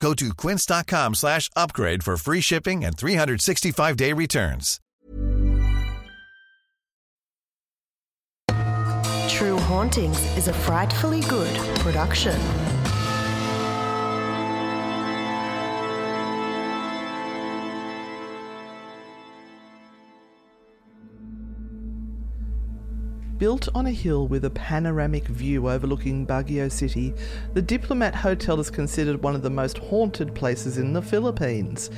Go to quince.com slash upgrade for free shipping and 365-day returns. True Hauntings is a frightfully good production. Built on a hill with a panoramic view overlooking Baguio City, the Diplomat Hotel is considered one of the most haunted places in the Philippines.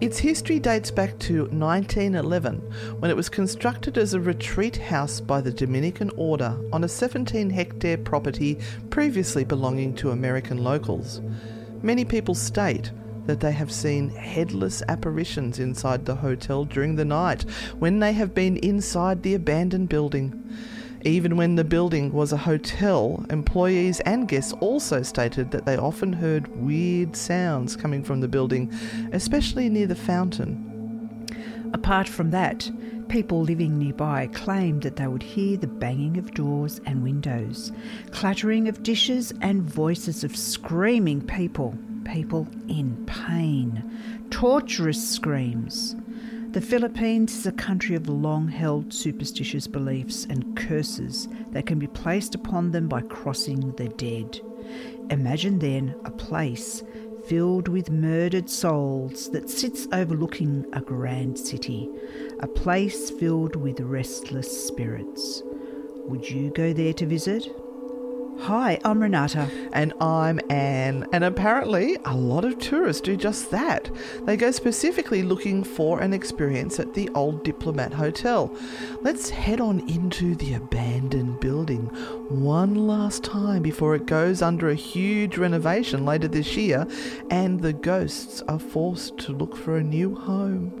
Its history dates back to 1911 when it was constructed as a retreat house by the Dominican Order on a 17 hectare property previously belonging to American locals. Many people state that they have seen headless apparitions inside the hotel during the night when they have been inside the abandoned building. Even when the building was a hotel, employees and guests also stated that they often heard weird sounds coming from the building, especially near the fountain. Apart from that, people living nearby claimed that they would hear the banging of doors and windows, clattering of dishes, and voices of screaming people, people in pain, torturous screams. The Philippines is a country of long held superstitious beliefs and curses that can be placed upon them by crossing the dead. Imagine then a place filled with murdered souls that sits overlooking a grand city, a place filled with restless spirits. Would you go there to visit? Hi, I'm Renata. And I'm Anne. And apparently, a lot of tourists do just that. They go specifically looking for an experience at the old Diplomat Hotel. Let's head on into the abandoned building one last time before it goes under a huge renovation later this year and the ghosts are forced to look for a new home.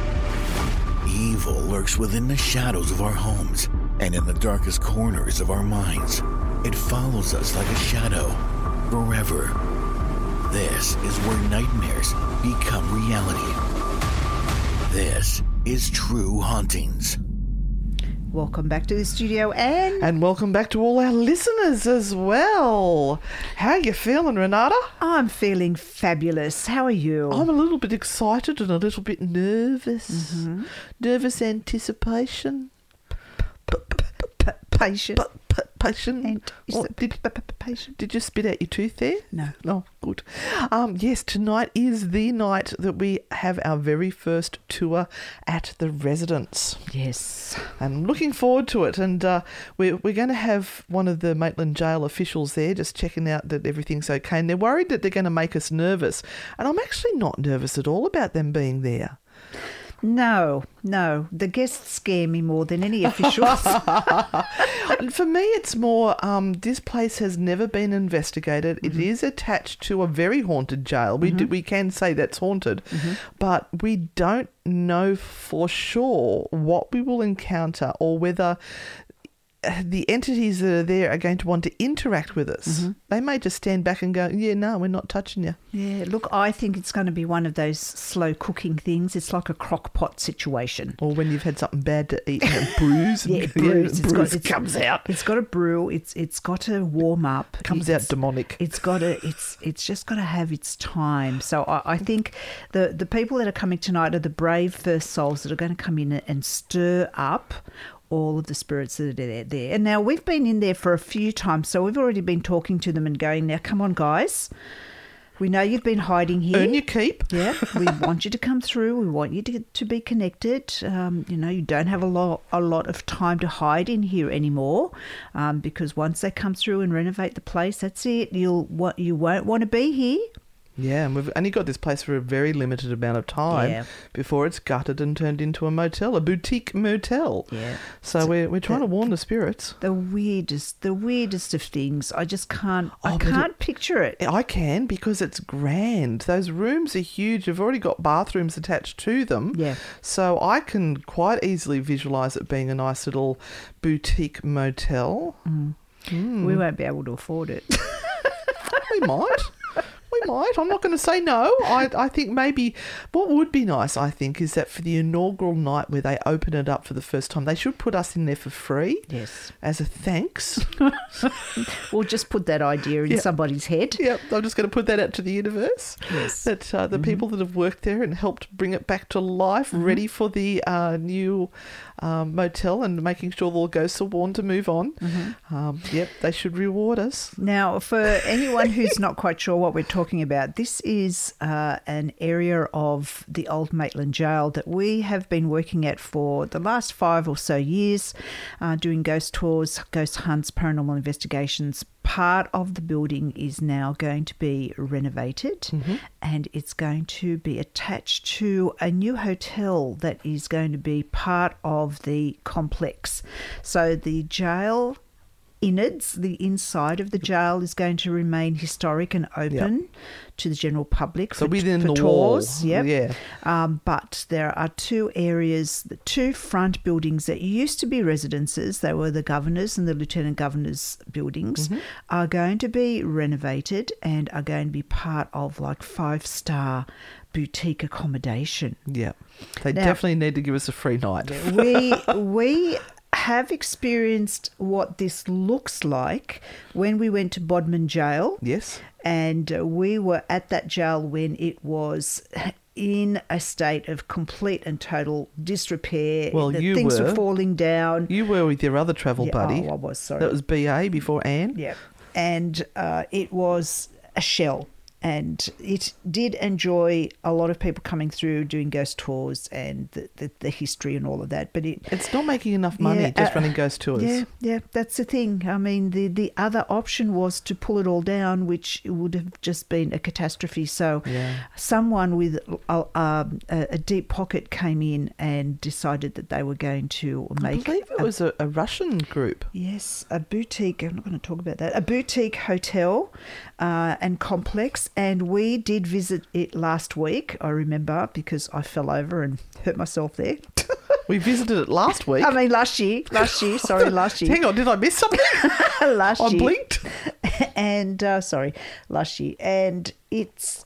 Evil lurks within the shadows of our homes and in the darkest corners of our minds. It follows us like a shadow forever. This is where nightmares become reality. This is True Hauntings. Welcome back to the studio, Anne. And welcome back to all our listeners as well. How you feeling, Renata? I'm feeling fabulous. How are you? I'm a little bit excited and a little bit nervous. Mm-hmm. Nervous anticipation. Patient. Patient. And is it did, patient? did you spit out your tooth there? No. Oh, good. Um, yes, tonight is the night that we have our very first tour at the residence. Yes. I'm looking forward to it, and uh, we're, we're going to have one of the Maitland Jail officials there just checking out that everything's okay. And they're worried that they're going to make us nervous. And I'm actually not nervous at all about them being there. No, no. The guests scare me more than any officials. And For me, it's more um, this place has never been investigated. It Mm-hmm. is attached to a very haunted jail. We do, we can say that's haunted, Mm-hmm. but we don't know for sure what we will encounter or whether the entities that are there are going to want to interact with us. Mm-hmm. They may just stand back and go, "Yeah, no, we're not touching you." Yeah, look, I think it's going to be one of those slow cooking things. It's like a crock pot situation. Or when you've had something bad to eat and it brews, and Yeah, it brews. it It's got- comes out, It's got to brew. It's it's got to warm up. It comes It's- out demonic. It's got to. It's it's just got to have its time. So I, I think the the people that are coming tonight are the brave first souls that are going to come in and stir up all of the spirits that are there. there. And now we've been in there for a few times, so we've already been talking to them and going, now come on, guys. We know you've been hiding here. Earn your keep. Yeah, we want you to come through. We want you to, to be connected. Um, you know, you don't have a lot a lot of time to hide in here anymore, um, because once they come through and renovate the place, that's it. You'll what you won't want to be here. Yeah, and we've only got this place for a very limited amount of time Yeah. before it's gutted and turned into a motel, a boutique motel. Yeah. So we're we're trying to warn the spirits. The weirdest, the weirdest of things. I just can't. I Oh, but it- can't picture it. I can because it's grand. Those rooms are huge. You've already got bathrooms attached to them. Yeah. So I can quite easily visualize it being a nice little boutique motel. Mm. Hmm. We won't be able to afford it. We might. We might. I'm not going to say no. I, I think maybe what would be nice, I think, is that for the inaugural night where they open it up for the first time, they should put us in there for free yes, as a thanks. we'll just put that idea in Yeah. somebody's head. yep, I'm just going to put that out to the universe. Yes. That uh, the people that have worked there and helped bring it back to life, ready for the uh, new um, motel and making sure all ghosts are warned to move on. Um, yep, they should reward us. Now, for anyone who's not quite sure what we're talking about, this is uh, an area of the Old Maitland Jail that we have been working at for the last five or so years, uh, doing ghost tours, ghost hunts, paranormal investigations. Part of the building is now going to be renovated mm-hmm. and it's going to be attached to a new hotel that is going to be part of the complex. So the jail innards, the inside of the jail is going to remain historic and open to the general public. So for, within for the tours. wall, Yep. yeah. Um, but there are two areas, the two front buildings that used to be residences, they were the governor's and the lieutenant governor's buildings, Mm-hmm. are going to be renovated and are going to be part of like five star boutique accommodation. Yeah, they Now- definitely need to give us a free night. we we have experienced what this looks like when we went to Bodmin Jail. Yes. And we were at that jail when it was in a state of complete and total disrepair. Well, the you things were. were. falling down. You were with your other travel Yeah, buddy. oh, I was, sorry. That was BA before Anne. Yeah. And uh, it was a shell. And it did enjoy a lot of people coming through doing ghost tours and the, the, the history and all of that. But it, It's not making enough money Yeah, just uh, running ghost tours. Yeah, yeah, that's the thing. I mean, the the other option was to pull it all down, which would have just been a catastrophe. So, Yeah. someone with a, a, a deep pocket came in and decided that they were going to make. I believe it a- was a, a Russian group. Yes, a boutique. I'm not going to talk about that. A boutique hotel uh, and complex, and we did visit it last week. I remember because I fell over and hurt myself there. We visited it last week. I mean, last year. Last year. Sorry, last year. Hang on, did I miss something? last I year. blinked. and uh, sorry, last year, and it's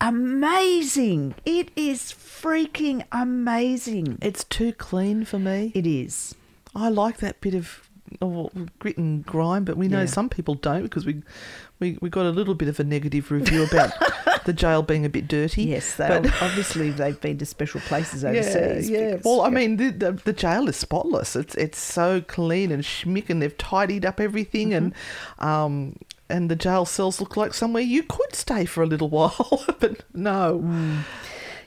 amazing. It is freaking amazing. It's too clean for me. It is. I like that bit of oh, grit and grime, but we know Yeah. some people don't because we, we we got a little bit of a negative review about the jail being a bit dirty. Yes, they but obviously they've been to special places overseas. yeah. because- Well, I mean, the, the the jail is spotless. It's it's so clean and schmick, and they've tidied up everything, and Mm-hmm. um. And the jail cells look like somewhere you could stay for a little while, but no. Mm.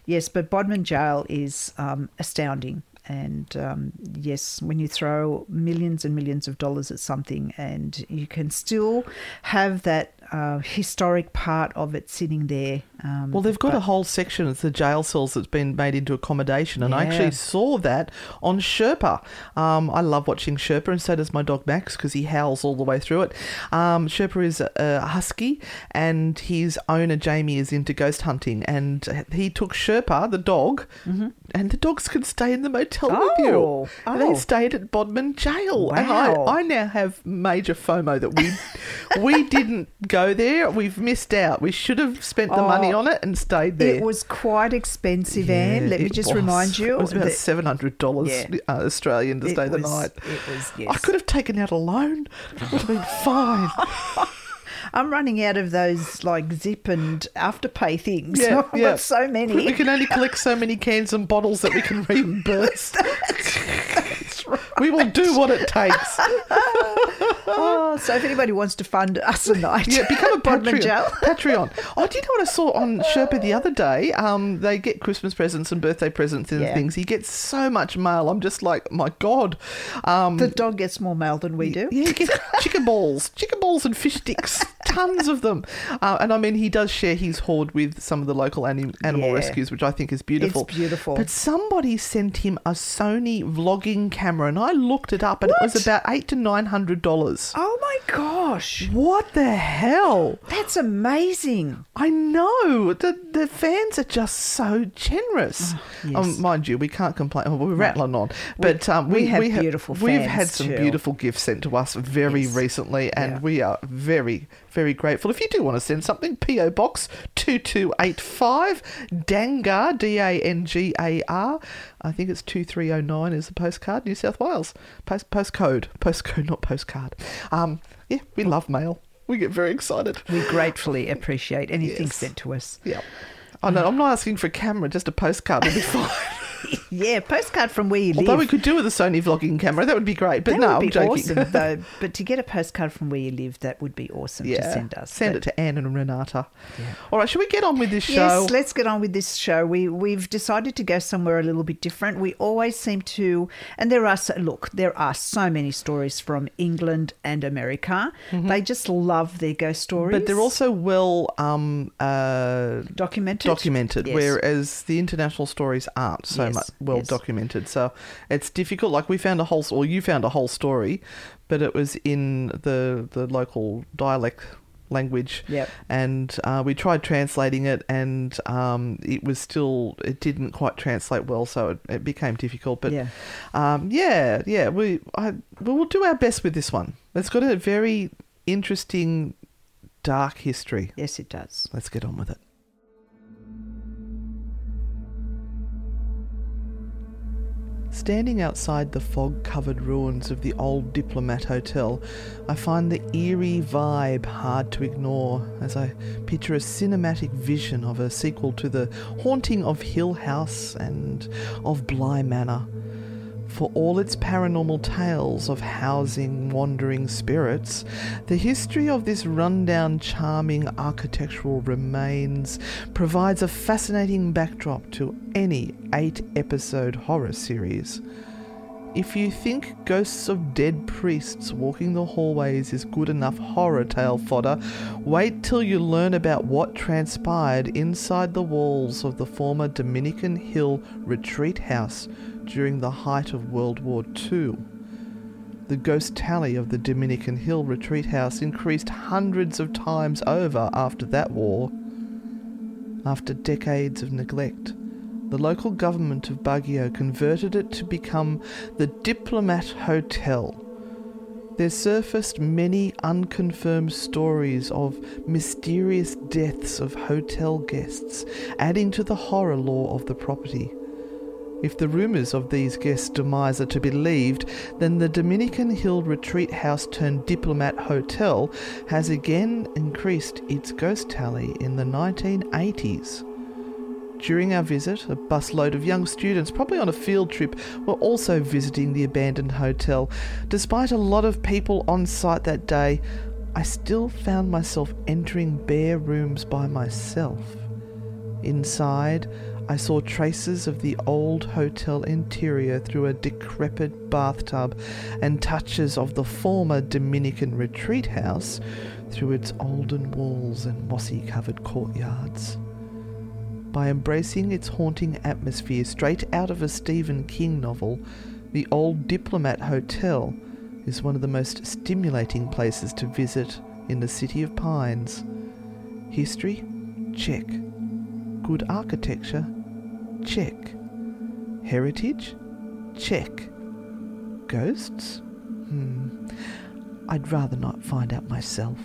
Yes, but Bodmin Jail is um, astounding. And um, yes, when you throw millions and millions of dollars at something and you can still have that uh, historic part of it sitting there. Um, Well, they've got a whole section. It's the jail cells that's been made into accommodation, and I actually saw that on Sherpa. Um, I love watching Sherpa, and so does my dog Max because he howls all the way through it. Um, Sherpa is a, a husky, and his owner Jamie is into ghost hunting, and he took Sherpa, the dog, and the dogs can stay in the motel with you. Oh, oh. They stayed at Bodmin Jail, and I, I now have major FOMO that we we didn't go there. We've missed out. We should have spent the money Oh, on it and stayed there. It was quite expensive, Anne. Let me just was. remind you. It was about seven hundred dollars Yeah. uh, Australian to it stay the night. It was, yes. I could have taken out a loan. It would have been fine. I'm running out of those like zip and afterpay things. Yeah, I've yeah. got so many. We can only collect so many cans and bottles that we can reimburse. We will do what it takes. oh, so if anybody wants to fund us a night, Yeah, become a Patreon. Patreon. Oh, do you know what I saw on Sherpa the other day? Um, they get Christmas presents and birthday presents and Yeah. things. He gets so much mail. I'm just like, my God. Um, The dog gets more mail than we do. Yeah, he gets chicken balls, chicken balls and fish sticks, tons of them. Uh, and I mean, he does share his hoard with some of the local anim- animal Yeah. rescues, which I think is beautiful. It's beautiful. But somebody sent him a Sony vlogging camera, and I looked it up, and it was What? about eight to nine hundred dollars. Oh my gosh, What the hell? that's amazing. I know the the fans are just so generous. yes. Um, mind you, we can't complain. Oh, we're rattling on, but um, we we, have ha- beautiful We've had some too. beautiful gifts sent to us very Yes. recently, and Yeah. we are very very grateful. If you do want to send something, PO Box two two eight five, Dangar D A N G A R. I think it's two three zero nine is the postcard, New South Wales post postcode postcode not postcard. Um, yeah, we love mail. We get very excited. We gratefully appreciate anything Yes. sent to us. Yeah. Oh no, I'm not asking for a camera, just a postcard will be fine. Yeah, postcard from where you live. Although we could do with a Sony vlogging camera, that would be great. But that no, would I'm joking. awesome, though. But to get a postcard from where you live, that would be awesome yeah, to send us. Send But- it to Anne and Renata. All right, should we get on with this show? Yes, let's get on with this show. We we've decided to go somewhere a little bit different. We always seem to, and there are so, look, there are so many stories from England and America. They just love their ghost stories, Mm-hmm. but they're also well um, uh, documented. documented, Yes. whereas the international stories aren't so Yes, much well yes. documented. So it's difficult. Like we found a whole, or you found a whole story, but it was in the the local dialect language. Yep. And uh, we tried translating it, and um, it was still it didn't quite translate well, so it, it became difficult. But Yeah. um, yeah, yeah, we I, we will do our best with this one. It's got a very interesting, dark history. Yes, it does. Let's get on with it. Standing outside the fog covered ruins of the old Diplomat Hotel, I find the eerie vibe hard to ignore as I picture a cinematic vision of a sequel to The Haunting of Hill House and of Bly Manor. For all its paranormal tales of housing wandering spirits, the history of this rundown, charming architectural remains provides a fascinating backdrop to any eight episode horror series. If you think ghosts of dead priests walking the hallways is good enough horror tale fodder, wait till you learn about what transpired inside the walls of the former Dominican Hill retreat house during the height of World War II. The ghost tally of the Dominican Hill retreat house increased hundreds of times over after that war. After decades of neglect, the local government of Baguio converted it to become the Diplomat Hotel. There surfaced many unconfirmed stories of mysterious deaths of hotel guests, adding to the horror lore of the property. If the rumours of these guests' demise are to be believed, then the Dominican Hill Retreat House turned Diplomat Hotel has again increased its ghost tally in the 1980s. During our visit, a busload of young students, probably on a field trip, were also visiting the abandoned hotel. Despite a lot of people on site that day, I still found myself entering bare rooms by myself. Inside, I saw traces of the old hotel interior through a decrepit bathtub and touches of the former Dominican retreat house through its olden walls and mossy covered courtyards. By embracing its haunting atmosphere straight out of a Stephen King novel, the Old Diplomat Hotel is one of the most stimulating places to visit in the City of Pines. History? Check. Good architecture? Check. Heritage? Check. Ghosts? Hmm. I'd rather not find out myself.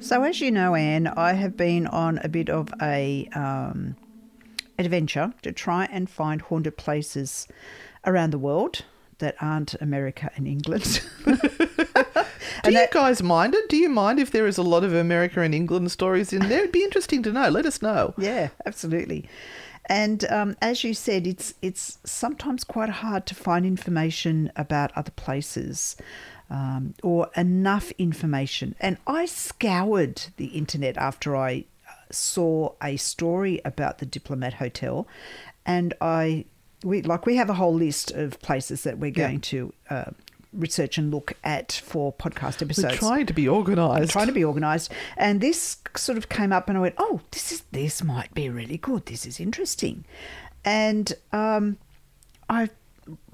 So, as you know, Anne, I have been on a bit of a um, adventure to try and find haunted places around the world that aren't America and England. Do you guys mind it? Do you mind if there is a lot of America and England stories in there? It'd be interesting to know. Let us know. Yeah, absolutely. And um, as you said, it's it's sometimes quite hard to find information about other places um, or enough information. And I scoured the internet after I uh, saw a story about the Diplomat Hotel, and I we like we have a whole list of places that we're going to. Uh, research and look at for podcast episodes We're trying to be organised. trying to be organised. And this sort of came up, and I went, "Oh, this is this might be really good. This is interesting." And um, I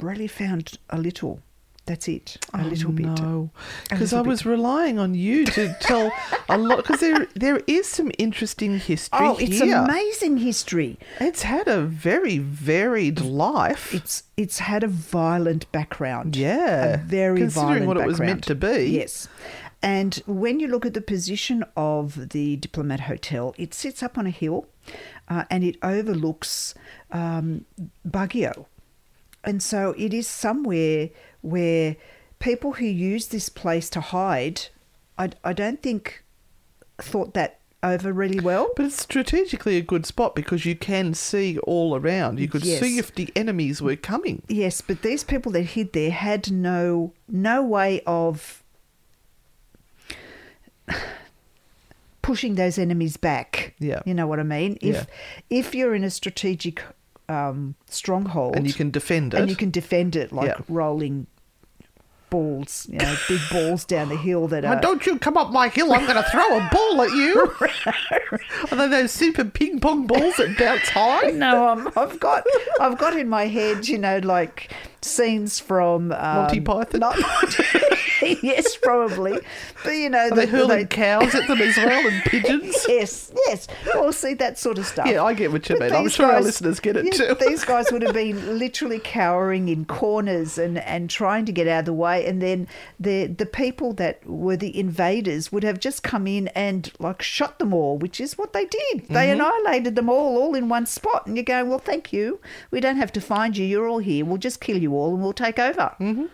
really found a little. That's it. A little bit. Oh, No, because I was bit. relying on you to tell a lot. Because there, there is some interesting history Oh, it's here. amazing history. It's had a very varied life. It's it's had a violent background. Yeah, a very considering violent what it was meant to be. Yes. And when you look at the position of the Diplomat Hotel, it sits up on a hill uh, and it overlooks um, Baguio. And so it is somewhere where people who use this place to hide, I, I don't think thought that over really well. But it's strategically a good spot because you can see all around. You could Yes. see if the enemies were coming. Yes, but these people that hid there had no no way of pushing those enemies back. Yeah. you know what I mean. If Yeah. if you're in a strategic um, stronghold And you can defend it. and you can defend it like Yeah. rolling balls, you know, big balls down the hill that are. don't you come up my hill! I'm going to throw a ball at you. Are they those super ping pong balls that bounce high? No, um, I've got I've got in my head, you know, like scenes from um, Monty Python? not- yes, probably. But you know, Are they the- hurling they- cows at them as well and pigeons? Yes, yes. Well, see that sort of stuff. Yeah, I get what you But mean. I'm sure our listeners get it yeah, too. These guys would have been literally cowering in corners and, and trying to get out of the way, and then the the people that were the invaders would have just come in and like shot them all, which is what they did. They Mm-hmm. annihilated them all, all in one spot. And you're going, well, thank you. We don't have to find you. You're all here. We'll just kill you all, and we'll take over. Mm-hmm.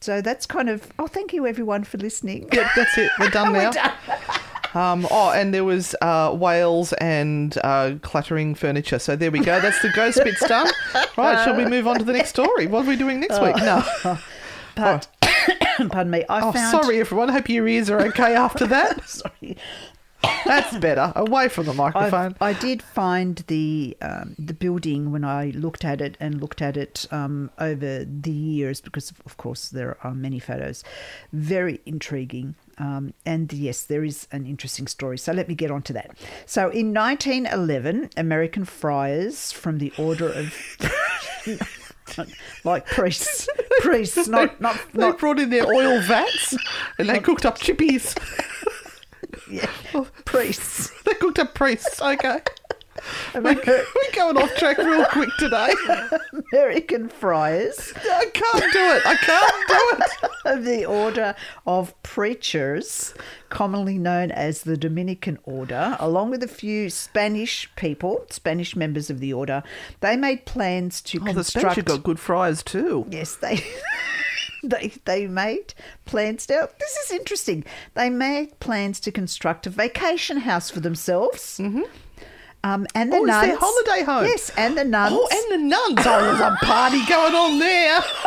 So that's kind of. Oh, thank you everyone for listening. Yep, that's it. We're done We're now. done. Um, oh, and there was uh, whales and uh, clattering furniture. So there we go. That's the ghost bit's done. Right, shall we move on to the next story? What are we doing next week? No. But pardon me, I Oh, found. sorry, everyone. Hope your ears are okay after that. Sorry. That's better. Away from the microphone. I did find the um, the building when I looked at it and looked at it um, over the years because of course there are many photos, very intriguing. Um, and yes, there is an interesting story. So let me get on to that. So in 1911, American friars from the Order of like priests, priests, not not they not brought in their oil vats and they cooked up chippies. yeah, priests. they cooked up priests. Okay. We're, we're going off track real quick today. American friars I can't do it. I can't do it. of the Order of Preachers, commonly known as the Dominican Order, along with a few Spanish people, Spanish members of the order, they made plans to Oh, the Spanish construct. got good friars too. Yes, they. They, they made plans. Now, this is interesting. They made plans to construct a vacation house for themselves. Mm-hmm. Um, and the Oh, it's nuns. their holiday home. Yes, and the nuns. Oh, and the nuns. Oh, there's a party going on there.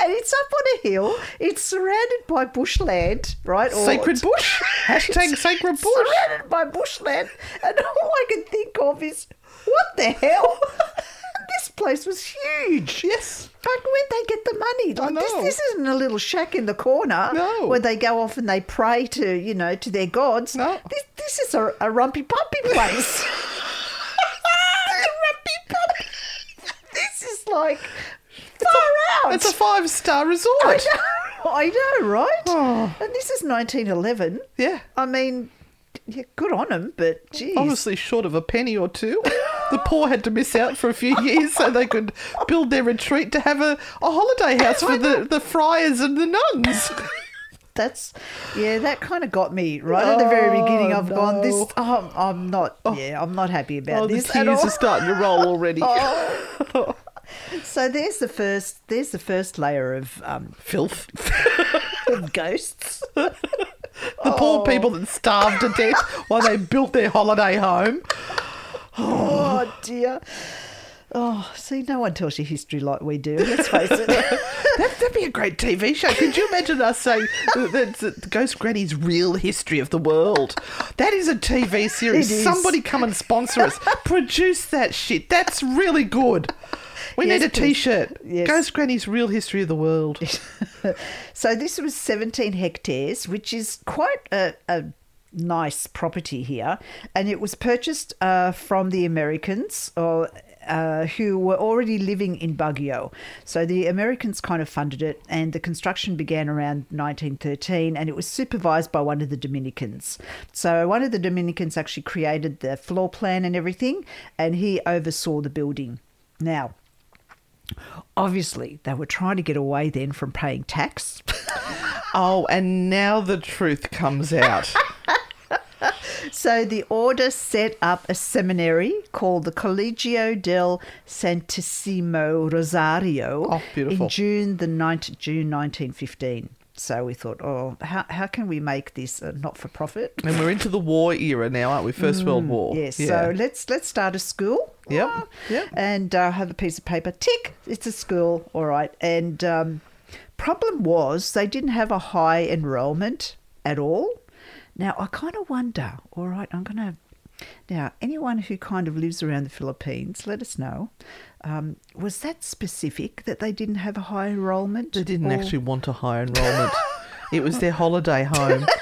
And it's up on a hill. It's surrounded by bushland, right? Or- Sacred bush. Hashtag sacred bush. Surrounded by bushland. And all I can think of is, what the hell? This place was huge. Yes. Like, where'd they get the money? Like, this, know. this isn't a little shack in the corner No. where they go off and they pray to, you know, to their gods. No. This, this is a, a rumpy pumpy place. a rumpy pumpy. This is like far out. It's a five star resort. I know, I know, right? Oh. And this is 1911. Yeah. I mean, yeah, good on them, but geez. Obviously short of a penny or two. The poor had to miss out for a few years so they could build their retreat to have a, a holiday house for the, the friars and the nuns. That's yeah, that kind of got me right at the very beginning. Oh, I've gone this. Oh, I'm not. Yeah, I'm not happy about Oh, the this at tears are starting to roll already. So there's the first. There's the first layer of um, Filth. of ghosts. The Oh. poor people that starved to death while they built their holiday home. Oh dear. Oh, see, no one tells you history like we do. Let's face it. That, that'd be a great TV show. Could you imagine us saying that- Ghost Granny's real history of the world? That is a TV series. Somebody come and sponsor us. Produce that shit. That's really good. We Yes, need a please. T-shirt. Yes. Ghost Granny's real history of the world. So this was 17 hectares, which is quite a, a nice property here, and it was purchased uh, from the Americans or. Uh, who were already living in Baguio. So the Americans kind of funded it, and the construction began around 1913, and it was supervised by one of the Dominicans. So one of the Dominicans actually created the floor plan and everything, and he oversaw the building. Now, obviously, they were trying to get away then from paying tax. Oh, and now the truth comes out. So the order set up a seminary called the Colegio del Santissimo Rosario Oh, beautiful. in June the 9th, June 1915. So we thought, oh, how, how can we make this a not for profit? and we're into the war era now, aren't we? First World War. Mm, Yes. Yeah. So let's let's start a school. Yep, Ah, yep. And uh, have a piece of paper. Tick. It's a school. All right. And um, problem was they didn't have a high enrollment at all. Now I kind of wonder. All right. I'm gonna. Now, anyone who kind of lives around the Philippines, let us know. Um, was that specific that they didn't have a high enrollment? They didn't Or- actually want a high enrolment. it was their holiday home.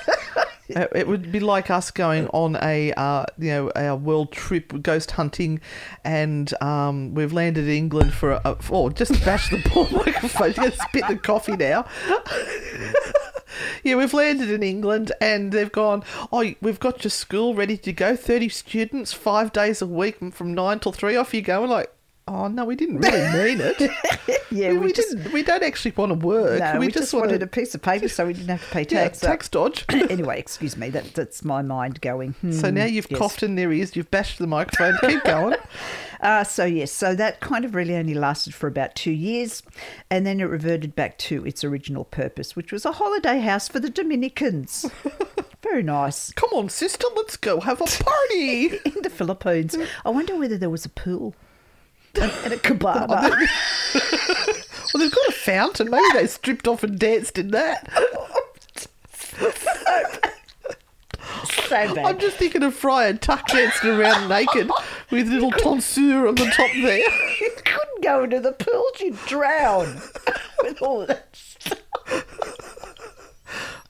Uh, It would be like us going on a uh, you know our world trip ghost hunting, and um, we've landed in England for a, a oh just bash the poor microphone, just spit the coffee now. yeah, we've landed in England, and they've gone. Oh, we've got your school ready to go. Thirty students, five days a week, from nine till three. Off you go. Like. Oh no, we didn't really mean it. Yeah, we, we we just- didn't. We don't actually want to work. No, we, we, just, wanted wanted a piece of paper so we didn't have to pay tax. So- tax dodge. anyway, excuse me. That that's my mind going. so hmm, now you've yes. coughed in their ears, you've bashed the microphone. Keep going. Uh, so yes, so that kind of really only lasted for about two years, and then it reverted back to its original purpose, which was a holiday house for the Dominicans. Very nice. Come on, sister, let's go have a party. In the Philippines, I wonder whether there was a pool and, and a cabana. well, they've got a fountain. Maybe they stripped off and danced in that. so bad. I'm just thinking of Friar Tuck dancing around naked with little tonsure on the top there. you couldn't go into the pool; you'd drown with all that. stuff.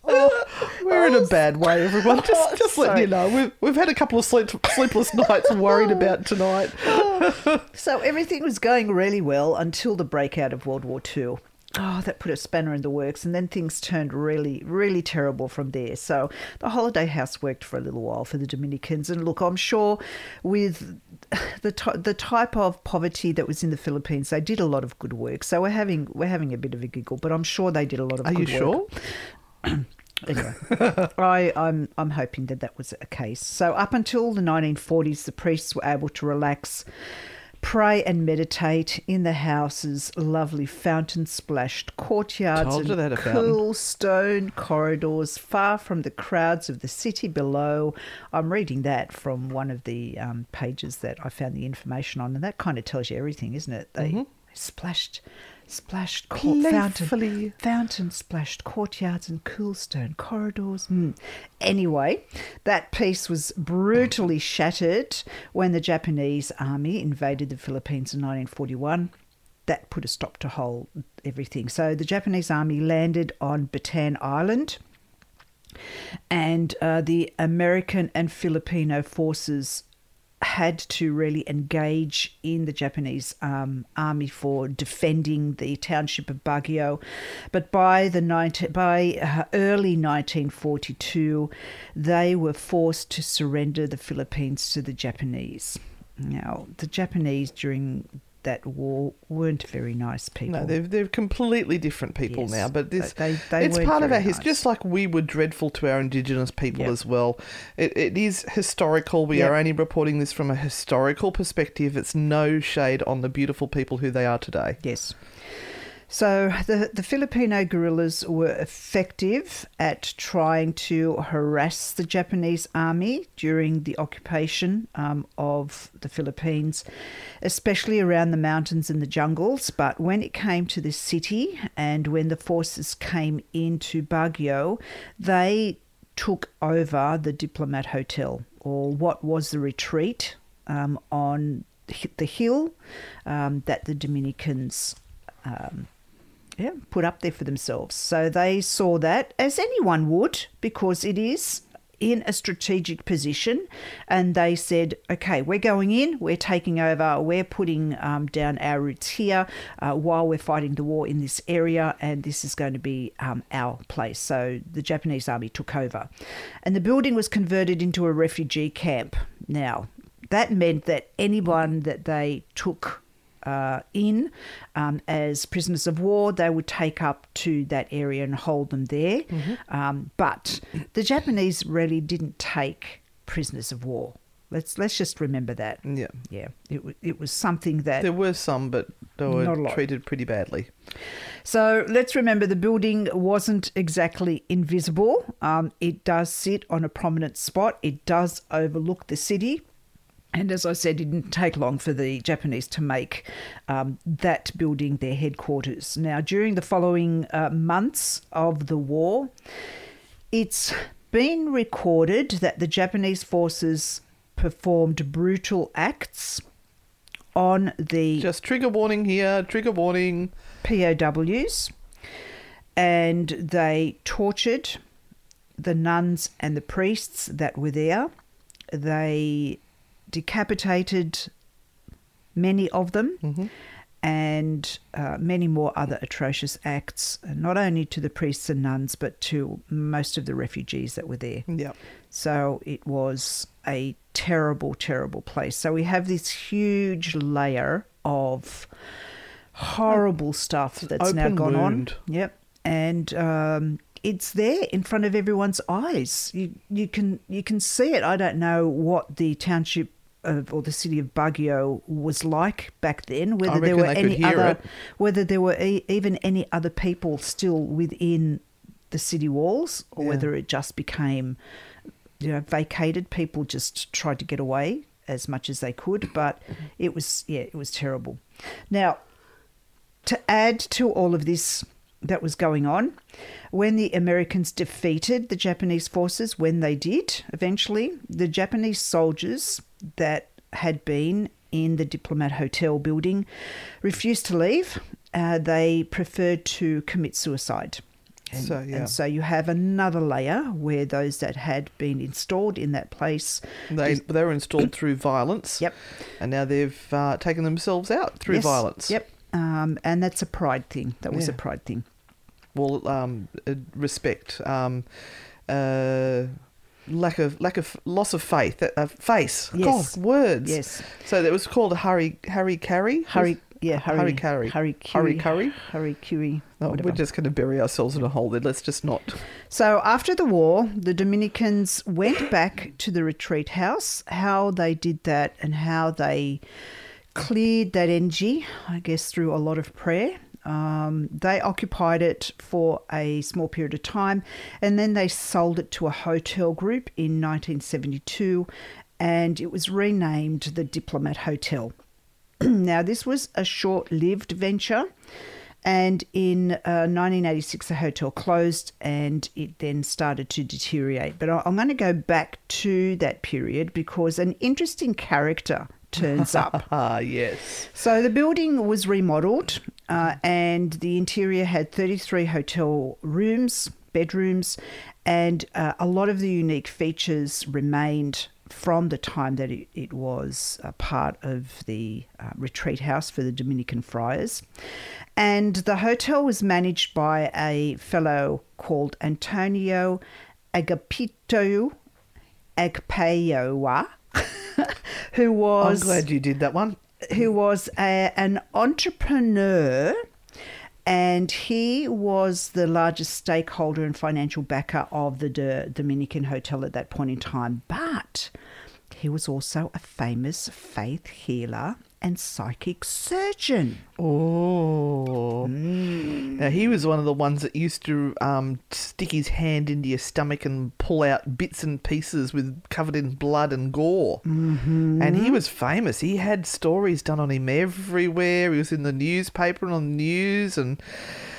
Oh, We're in a oh, bad way, everyone. Just, Oh, just letting you know. We've, we've had a couple of sleep, sleepless nights oh. worried about tonight. Oh. So everything was going really well until the breakout of World War II. Oh, that put a spanner in the works, and then things turned really, really terrible from there. So the holiday house worked for a little while for the Dominicans, and look, I'm sure with the ty- the type of poverty that was in the Philippines, they did a lot of good work. So we're having we're having a bit of a giggle, but I'm sure they did a lot of Are you good work. sure? Anyway, I, I'm I'm hoping that that was a case. So up until the 1940s, the priests were able to relax pray and meditate in the house's lovely fountain splashed courtyards Told you and they a fountain. cool stone corridors far from the crowds of the city below. I'm reading that from one of the um, pages that I found the information on, and that kind of tells you everything, isn't it? They splashed. Splashed court, fountain, fountain splashed courtyards and cool stone corridors. Mm. Anyway, that piece was brutally shattered when the Japanese army invaded the Philippines in 1941. That put a stop to whole everything. So the Japanese army landed on Bataan Island, and uh, the American and Filipino forces had to really engage in the Japanese um, army for defending the township of Baguio. But by the 19, by uh, early 1942, they were forced to surrender the Philippines to the Japanese. Now, the Japanese during that war weren't very nice people. No, they're, they're completely different people Yes, now. But this, they- they it's part of our history. nice. Just like we were dreadful to our Indigenous people Yep. as well. It, it is historical. We Yep. are only reporting this from a historical perspective. It's no shade on the beautiful people who they are today. Yes. So the, the Filipino guerrillas were effective at trying to harass the Japanese army during the occupation um, of the Philippines, especially around the mountains and the jungles. But when it came to the city and when the forces came into Baguio, they took over the Diplomat Hotel, or what was the retreat um, on the hill um, that the Dominicans um, yeah, put up there for themselves. So they saw that, as anyone would, because it is in a strategic position. And they said, okay, we're going in, we're taking over, we're putting um, down our roots here uh, while we're fighting the war in this area, and this is going to be um, our place. So the Japanese army took over. And the building was converted into a refugee camp. Now, that meant that anyone that they took uh, in um, as prisoners of war. They would take up to that area and hold them there. Um, but the Japanese really didn't take prisoners of war. Let's let's just remember that. Yeah. Yeah, it it was something that There were some, but they were treated pretty badly. So let's remember the building wasn't exactly invisible. Um, it does sit on a prominent spot, it does overlook the city. And as I said, it didn't take long for the Japanese to make um, that building their headquarters. Now, during the following uh, months of the war, it's been recorded that the Japanese forces performed brutal acts on the Just trigger warning here. Trigger warning. POWs and they tortured the nuns and the priests that were there. They decapitated many of them and uh, many more other atrocious acts, not only to the priests and nuns, but to most of the refugees that were there. Yeah. So it was a terrible, terrible place. So we have this huge layer of horrible stuff that's now gone wound. on. Yep. And um, it's there in front of everyone's eyes. You you can you can see it. I don't know what the township of, or the city of Baguio was like back then. Whether there were any other, it. whether there were e- even any other people still within the city walls, or Yeah. whether it just became you know vacated. People just tried to get away as much as they could, but it was yeah, it was terrible. Now, to add to all of this that was going on, when the Americans defeated the Japanese forces, when they did eventually, the Japanese soldiers that had been in the Diplomat Hotel building refused to leave. Uh, they preferred to commit suicide. And, So, yeah. and so you have another layer where those that had been installed in that place They they were installed through violence. Yep. And now they've uh, taken themselves out through Yes, violence. Yep. Um, and that's a pride thing. That was a pride thing. Well, um, uh, respect. Um, uh, lack of lack of loss of faith. That uh, face. Yes. God, words. Yes. So that was called Harry Harry Carry. Hurry, yeah, hurry, Harry Carry. hurry, Harry Curry. hurry, Curie. No, whatever. we're just going to bury ourselves in a hole there. Let's just not. So after the war, the Dominicans went back to the retreat house. How they did that and how they cleared that energy, I guess, through a lot of prayer. Um, they occupied it for a small period of time and then they sold it to a hotel group in 1972 and it was renamed the Diplomat Hotel. now, this was a short lived venture. And in uh, 1986, the hotel closed and it then started to deteriorate. But I'm going to go back to that period because an interesting character turns up. Ah, yes. So the building was remodeled, uh, and the interior had 33 hotel rooms, bedrooms, and uh, a lot of the unique features remained from the time that it, it was a part of the uh, retreat house for the Dominican friars. And the hotel was managed by a fellow called Antonio Agapito Agpaoa, who was. I'm glad you did that one. who was a, an entrepreneur and he was the largest stakeholder and financial backer of the D- Dominican Hotel at that point in time. But he was also a famous faith healer and psychic surgeon. Oh. Mm. Now, he was one of the ones that used to um, stick his hand into your stomach and pull out bits and pieces with covered in blood and gore. Mm-hmm. And he was famous. He had stories done on him everywhere. He was in the newspaper and on the news. And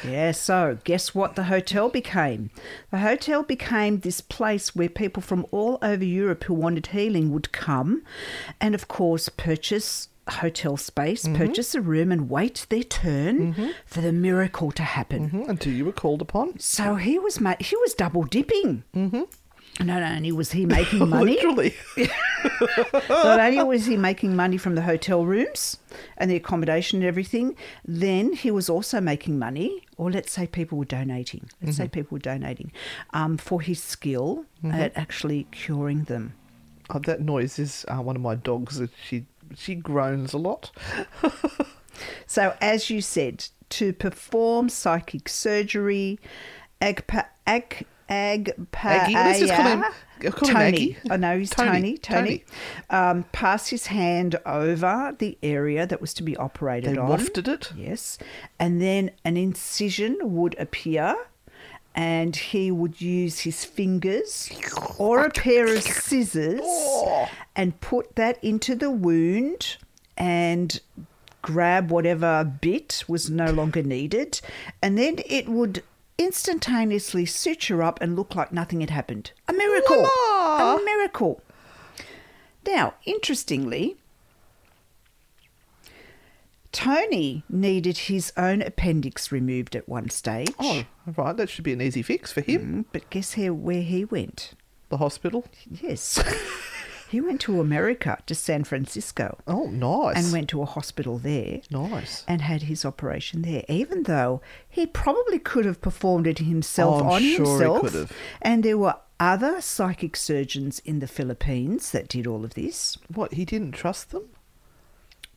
Yeah, so guess what the hotel became? The hotel became this place where people from all over Europe who wanted healing would come and, of course, purchase hotel space, purchase a room, and wait their turn for the miracle to happen. Mhm, until you were called upon. So he was ma- he was double dipping. Mm-hmm. Not only was he making money, Literally. not only was he making money from the hotel rooms and the accommodation and everything, then he was also making money, or let's say people were donating. Let's say people were donating um, for his skill at actually curing them. Oh, that noise is uh, one of my dogs. That she she groans a lot. So, as you said, to perform psychic surgery, agpa, ag, agpa, Aggie? Let's just call him- call him Tony. Aggie. I know he's Tony. Tony. Tony. Tony. Um, pass his hand over the area that was to be operated They on. wafted it. Yes. And then an incision would appear and he would use his fingers or a pair of scissors oh. and put that into the wound and grab whatever bit was no longer needed. And then it would instantaneously suture up and look like nothing had happened. A miracle. La-la. A miracle. Now, interestingly, Tony needed his own appendix removed at one stage. Oh, right. That should be an easy fix for him. Mm, But guess here where he went? The hospital. Yes. he went to America, to San Francisco, Oh, nice. and went to a hospital there Nice. and had his operation there, even though he probably could have performed it himself Oh, on sure he himself. could have. And there were other psychic surgeons in the Philippines that did all of this. What? He didn't trust them.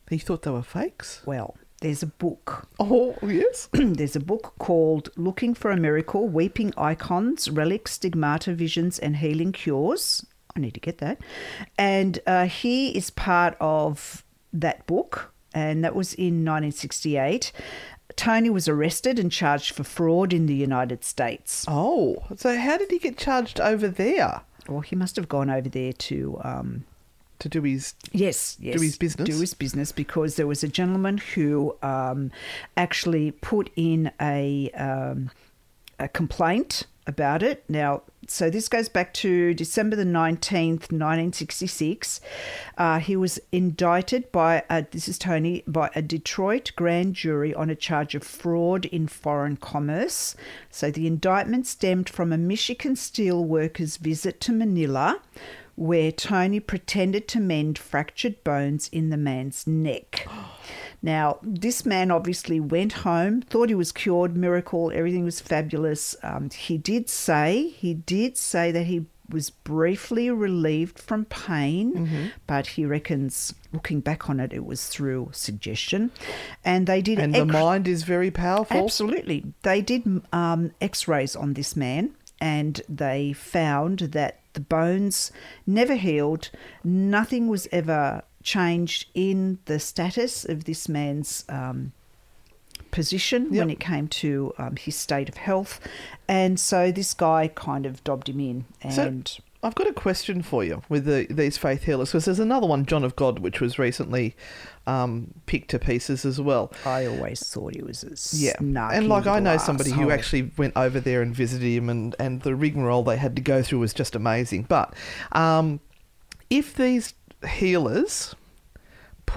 He thought they were fakes. Well, there's a book Oh, yes. There's a book called Looking for a Miracle Weeping Icons, Relics, Stigmata, Visions, and Healing Cures. I need to get that. And uh, he is part of that book, and that was in 1968. Tony was arrested and charged for fraud in the United States. Oh, so how did he get charged over there Well, he must have gone over there to. Um, to do his? Yes, yes. do his business? Do his business because there was a gentleman who um, actually put in a um, a complaint about it. Now, so this goes back to December the nineteenth, nineteen sixty six. Uh, he was indicted by a, this is Tony by a Detroit grand jury on a charge of fraud in foreign commerce. So the indictment stemmed from a Michigan steel worker's visit to Manila where Tony pretended to mend fractured bones in the man's neck. Now, this man obviously went home, thought he was cured, miracle, everything was fabulous. Um, he did say, he did say that he was briefly relieved from pain, but he reckons, looking back on it, it was through suggestion. And they did And the mind is very powerful. Absolutely. They did um, x rays on this man and they found that the bones never healed, nothing was ever changed in the status of this man's um, position when it came to um, his state of health, and so this guy kind of dobbed him in, and So I've got a question for you with the, these faith healers because there's another one, John of God, which was recently um, picked to pieces as well. I always thought he was a Yeah, and like I know little somebody who actually went over there and visited him, and and the rigmarole they had to go through was just amazing. But um, if these healers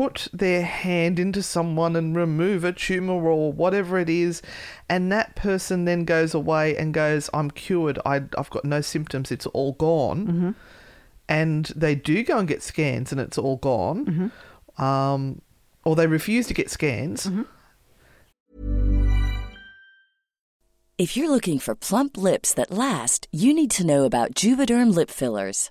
put their hand into someone and remove a tumor or whatever it is, and that person then goes away and goes, "I'm cured. I, I've got no symptoms. It's all gone," Mm-hmm. and they do go and get scans and it's all gone, Mm-hmm. um, or they refuse to get scans. If you're looking for plump lips that last, you need to know about Juvederm lip fillers.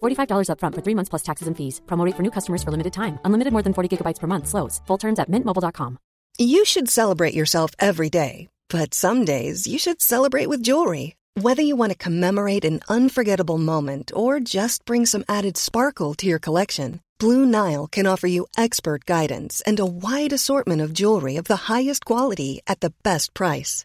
$45 upfront for three months plus taxes and fees. Promo rate for new customers for limited time. Unlimited more than 40 gigabytes per month. Slows. Full terms at mintmobile.com. You should celebrate yourself every day, but some days you should celebrate with jewelry. Whether you want to commemorate an unforgettable moment or just bring some added sparkle to your collection, Blue Nile can offer you expert guidance and a wide assortment of jewelry of the highest quality at the best price.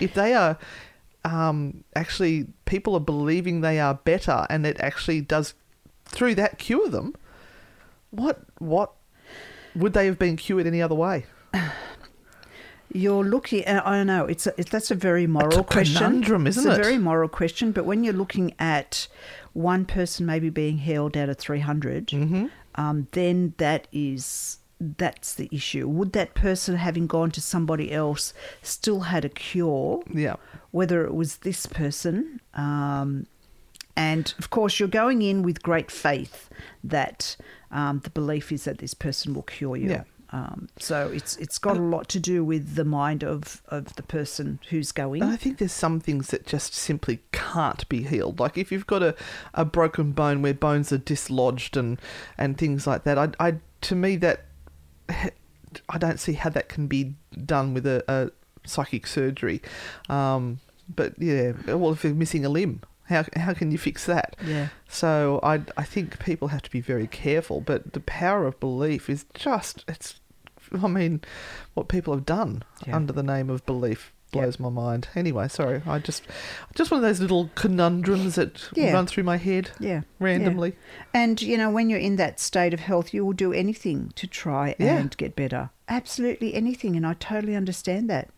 If they are um, actually, people are believing they are better and it actually does, through that, cure them, what, what would they have been cured any other way? You're looking. uh, I don't know. It's, a, it's that's a very moral a question. conundrum, isn't it's it? a very moral question. But when you're looking at one person maybe being held out of 300, Mm-hmm. um, then that is that's the issue. Would that person having gone to somebody else still had a cure? Yeah. Whether it was this person. Um, and of course, you're going in with great faith that um, the belief is that this person will cure you. Yeah. Um, so it's it's got a lot to do with the mind of, of the person who's going. I think there's some things that just simply can't be healed. Like if you've got a, a broken bone where bones are dislodged and, and things like that, I, I to me that I don't see how that can be done with a, a psychic surgery. Um, but yeah, well, if you're missing a limb, how how can you fix that? Yeah. So I I think people have to be very careful. But the power of belief is just it's. I mean, what people have done Yeah. under the name of belief. Blows my mind. Anyway, sorry. I just just one of those little conundrums that Yeah. run through my head Yeah. randomly. yeah. And, you know, when you're in that state of health, you will do anything to try Yeah. and get better. Absolutely anything. And I totally understand that.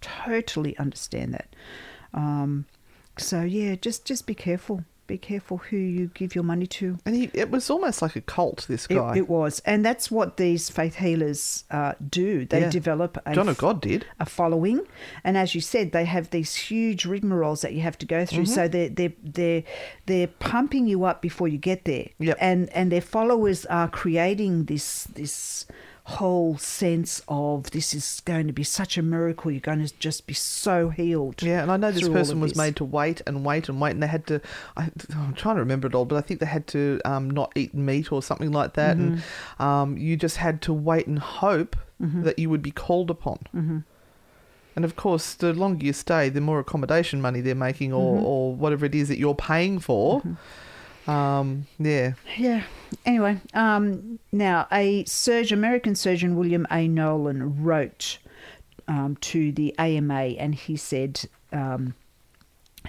Totally understand that. Um, so, yeah, just, just be careful. Be careful who you give your money to. And he, it was almost like a cult. This It, guy, it was. And that's what these faith healers uh, do. They Yeah. develop a John of God did. a following, and as you said, they have these huge rigmaroles that you have to go through. Mm-hmm. So they're they're they're they're pumping you up before you get there, Yep. and and their followers are creating this this whole sense of this is going to be such a miracle. You're going to just be so healed. Yeah, and I know this person was this. made to wait and wait and wait, and they had to. I, I'm trying to remember it all, but I think they had to um, not eat meat or something like that, and Mm-hmm. um, you just had to wait and hope that you would be called upon. Mm-hmm. And of course, the longer you stay, the more accommodation money they're making, or, Mm-hmm. or whatever it is that you're paying for. Um, yeah, Yeah. Anyway, um, now a surgeon, American surgeon William A. Nolan wrote um, to the AMA, and he said um,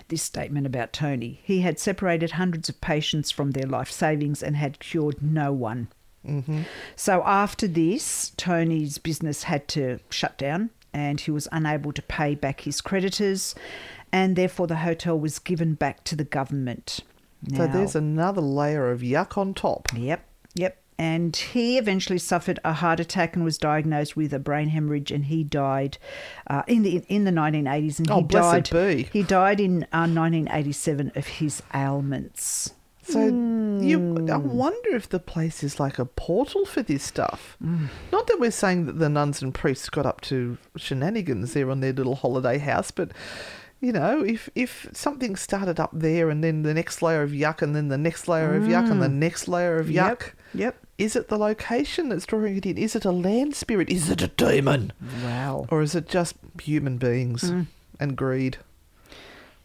this statement about Tony: he had separated hundreds of patients from their life savings and had cured no one. Mm-hmm. So after this, Tony's business had to shut down, and he was unable to pay back his creditors, and therefore the hotel was given back to the government. So there's another layer of yuck on top. Yep, yep. And he eventually suffered a heart attack and was diagnosed with a brain hemorrhage, and he died uh, in the in the 1980s. And Oh, he died. be. He died in uh, 1987 of his ailments. So you, I Hmm. wonder if the place is like a portal for this stuff. Hmm. Not that we're saying that the nuns and priests got up to shenanigans there on their little holiday house, but you know, if if something started up there and then the next layer of yuck and then the next layer of yuck and the next layer of yuck. Yep, yep. is it the location that's drawing it in? Is it a land spirit? Is it a demon? Wow. Or is it just human beings Hmm. and greed?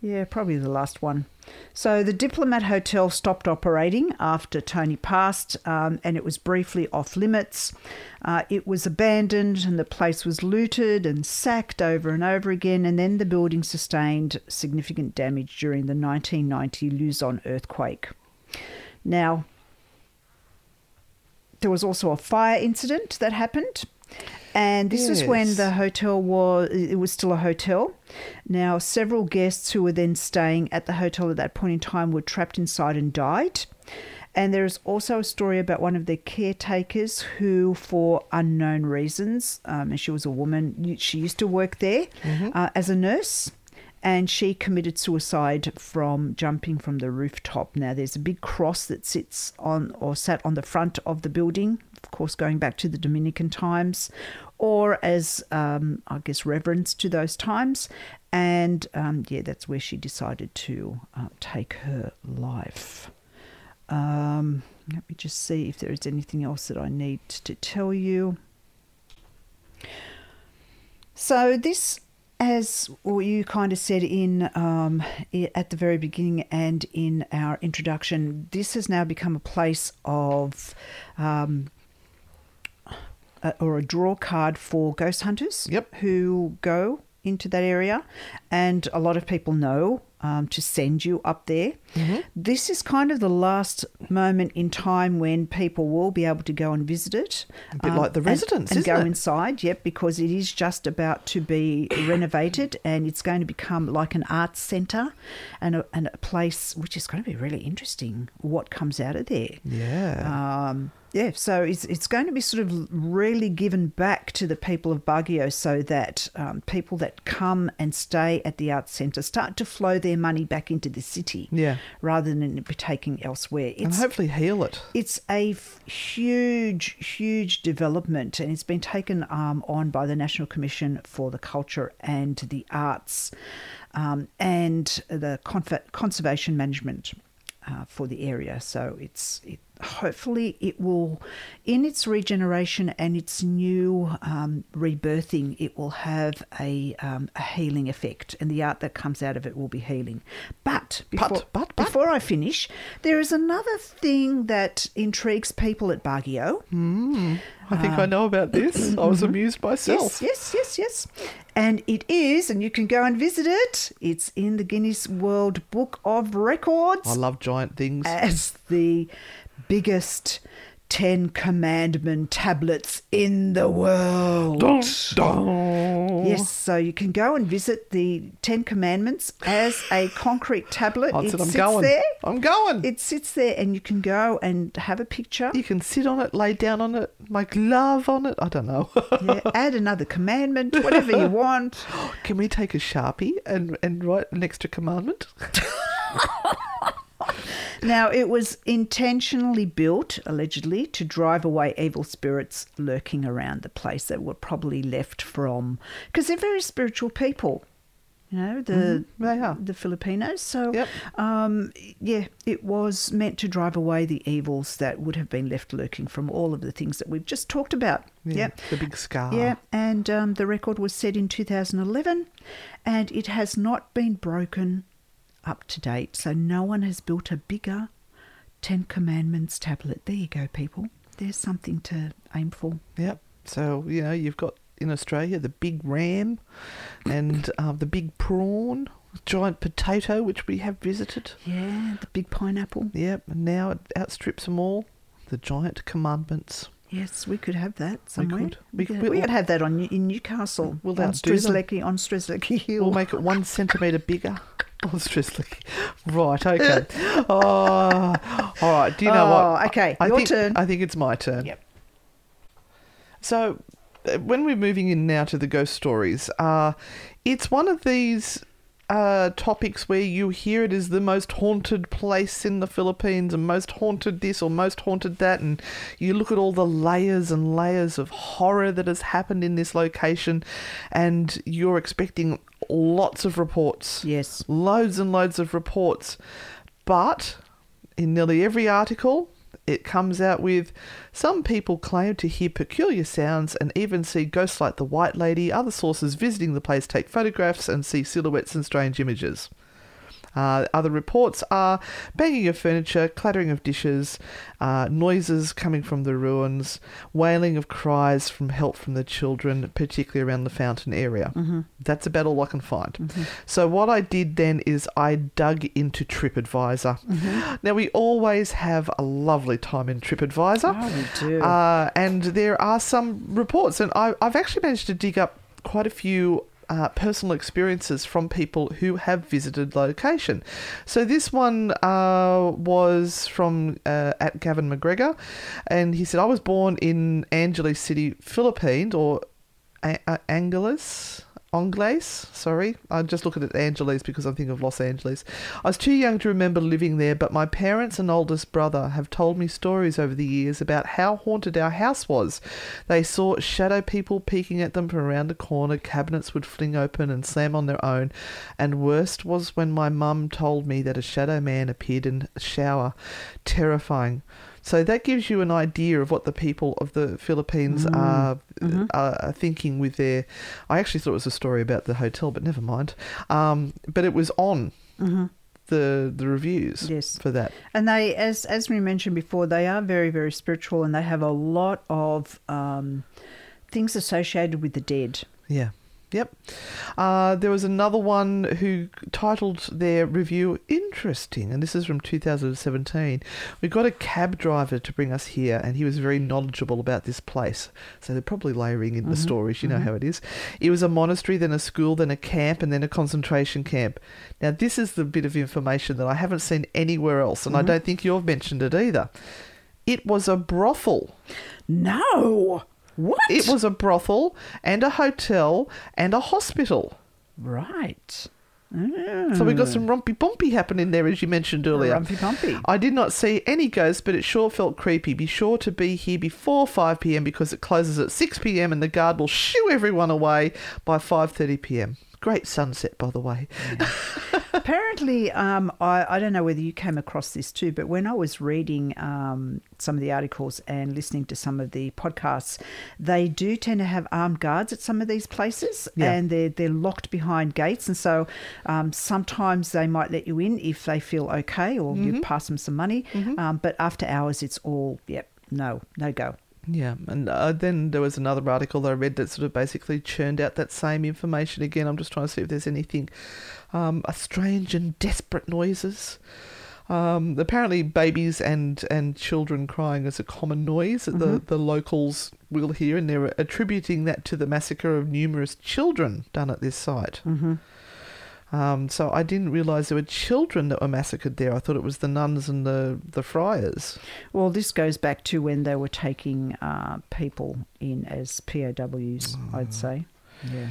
Yeah, probably the last one. So the Diplomat Hotel stopped operating after Tony passed, um, and it was briefly off limits. Uh, it was abandoned, and the place was looted and sacked over and over again. And then the building sustained significant damage during the 1990 Luzon earthquake. Now, there was also a fire incident that happened. And this is when the hotel was it was still a hotel. Now, several guests who were then staying at the hotel at that point in time were trapped inside and died. And there is also a story about one of the caretakers who, for unknown reasons, um, and she was a woman, she used to work there uh, as a nurse, and she committed suicide from jumping from the rooftop. Now, there's a big cross that sits on or sat on the front of the building, of course, going back to the Dominican times, or as um, I guess reverence to those times. And um, yeah, that's where she decided to uh, take her life. Um, let me just see if there is anything else that I need to tell you. So this, as you kind of said in um, at the very beginning and in our introduction, this has now become a place of. Um, a, or a draw card for ghost hunters Yep. who go into that area, and a lot of people know um, to send you up there. This is kind of the last moment in time when people will be able to go and visit it. um, A bit like the and- residence, and, isn't go it? inside, yep, because it is just about to be renovated and it's going to become like an arts centre and a, and a place which is going to be really interesting what comes out of there. Yeah. Um, yeah, so it's it's going to be sort of really given back to the people of Baguio, so that um, people that come and stay at the arts centre start to flow their money back into the city, Yeah. rather than it be taken elsewhere. and hopefully heal it. it's a f- huge, huge development, and it's been taken um, on by the National Commission for the Culture and the Arts um, and the Conf- Conservation Management uh, for the area. So it's, it, hopefully it will, in its regeneration and its new um, rebirthing, it will have a, um, a healing effect, and the art that comes out of it will be healing. But before, but, but. before I finish, there is another thing that intrigues people at Baguio. I think I know about this. I was amused myself. Yes, yes, yes, yes. And it is, and you can go and visit it. It's in the Guinness World Book of Records I love giant things. as the biggest Ten Commandment tablets in the world. Dun, dun. Yes, so you can go and visit the Ten Commandments as a concrete tablet. It I'm sits going. there. I'm going. It sits there, and you can go and have a picture. you can sit on it, lay down on it, make love on it. I don't know. Yeah, add another commandment, whatever you want. Can we take a sharpie and, and write an extra commandment? Now, it was intentionally built, allegedly, to drive away evil spirits lurking around the place that were probably left from. Because they're very spiritual people, you know, the, they are. the Filipinos. So, Yep. um, yeah, it was meant to drive away the evils that would have been left lurking from all of the things that we've just talked about. Yeah, Yep. the big scar. Yeah, and um, the record was set in 2011 and it has not been broken up to date. So no one has built a bigger Ten Commandments tablet. There you go, people. There's something to aim for. Yep. So, you know, you've got in Australia the big ram and um, the big prawn, giant potato, which we have visited. Yeah, the big pineapple. Yep. And now it outstrips them all. The giant commandments. Yes, we could have that somewhere. could. We, We- could, we- we could have that on in Newcastle. We'll on outdo on Strzelecki Hill. We'll make it one centimetre bigger. Oh, seriously. Right, okay. Oh, all right. Do you know Oh, what? okay, I your think, turn. I think it's my turn. Yep. So, uh, when we're moving in now to the ghost stories, uh, it's one of these uh, topics where you hear it is the most haunted place in the Philippines and most haunted this or most haunted that, and you look at all the layers and layers of horror that has happened in this location, and you're expecting lots of reports. Yes. Loads and loads of reports. But in nearly every article, it comes out with some people claim to hear peculiar sounds and even see ghosts like the White Lady. Other sources visiting the place take photographs and see silhouettes and strange images. Uh, other reports are banging of furniture, clattering of dishes, uh, noises coming from the ruins, wailing of cries from help from the children, particularly around the fountain area. That's about all I can find. So, what I did then is I dug into TripAdvisor. Now, we always have a lovely time in TripAdvisor. Oh, we do. Uh, and there are some reports, and I, I've actually managed to dig up quite a few uh, personal experiences from people who have visited location. So this one uh, was from uh, at Gavin McGregor, and he said, "I was born in Angeles City, Philippines, or a- a- Angeles." Angles, sorry. I'm just look at Angeles because I'm thinking of Los Angeles. I was too young to remember living there, but my parents and oldest brother have told me stories over the years about how haunted our house was. They saw shadow people peeking at them from around the corner, cabinets would fling open and slam on their own, and worst was when my mum told me that a shadow man appeared in a shower. Terrifying. So that gives you an idea of what the people of the Philippines are, are are thinking with their. I actually thought it was a story about the hotel, but never mind. Um, but it was on the the reviews Yes. for that. And they, as as we mentioned before, they are very very spiritual, and they have a lot of um, things associated with the dead. Yeah. Yep. Uh, there was another one who titled their review interesting, and this is from 2017. We got a cab driver to bring us here, and he was very knowledgeable about this place. So they're probably layering in the mm-hmm. stories, you know mm-hmm. how it is. It was a monastery, then a school, then a camp, and then a concentration camp. Now, this is the bit of information that I haven't seen anywhere else, and I mm-hmm. don't think you've mentioned it either. It was a brothel. No, what? It was a brothel and a hotel and a hospital. right. So we got mm. some rompy bumpy happening there, as you mentioned earlier. Rumpy pumpy. I did not see any ghosts, but it sure felt creepy. Be sure to be here before 5 p.m. because it closes at 6 p.m. and the guard will shoo everyone away by 5:30 p.m. Great sunset, by the way. apparently, um, I, I don't know whether you came across this too, but when I was reading um, some of the articles and listening to some of the podcasts, they do tend to have armed guards at some of these places, Yeah. and they're they're locked behind gates, and so um, sometimes they might let you in if they feel okay, or you pass them some money. Um, but after hours, it's all yep, no, no go. Yeah, and uh, then there was another article that I read that sort of basically churned out that same information again. I'm just trying to see if there's anything um, strange and desperate noises. Um, apparently, babies and, and children crying is a common noise that the, the locals will hear, and they're attributing that to the massacre of numerous children done at this site. Mm-hmm. Um, so I didn't realise there were children that were massacred there. I thought it was the nuns and the, the friars. Well, this goes back to when they were taking uh, people in as POWs, I'd say. Yeah.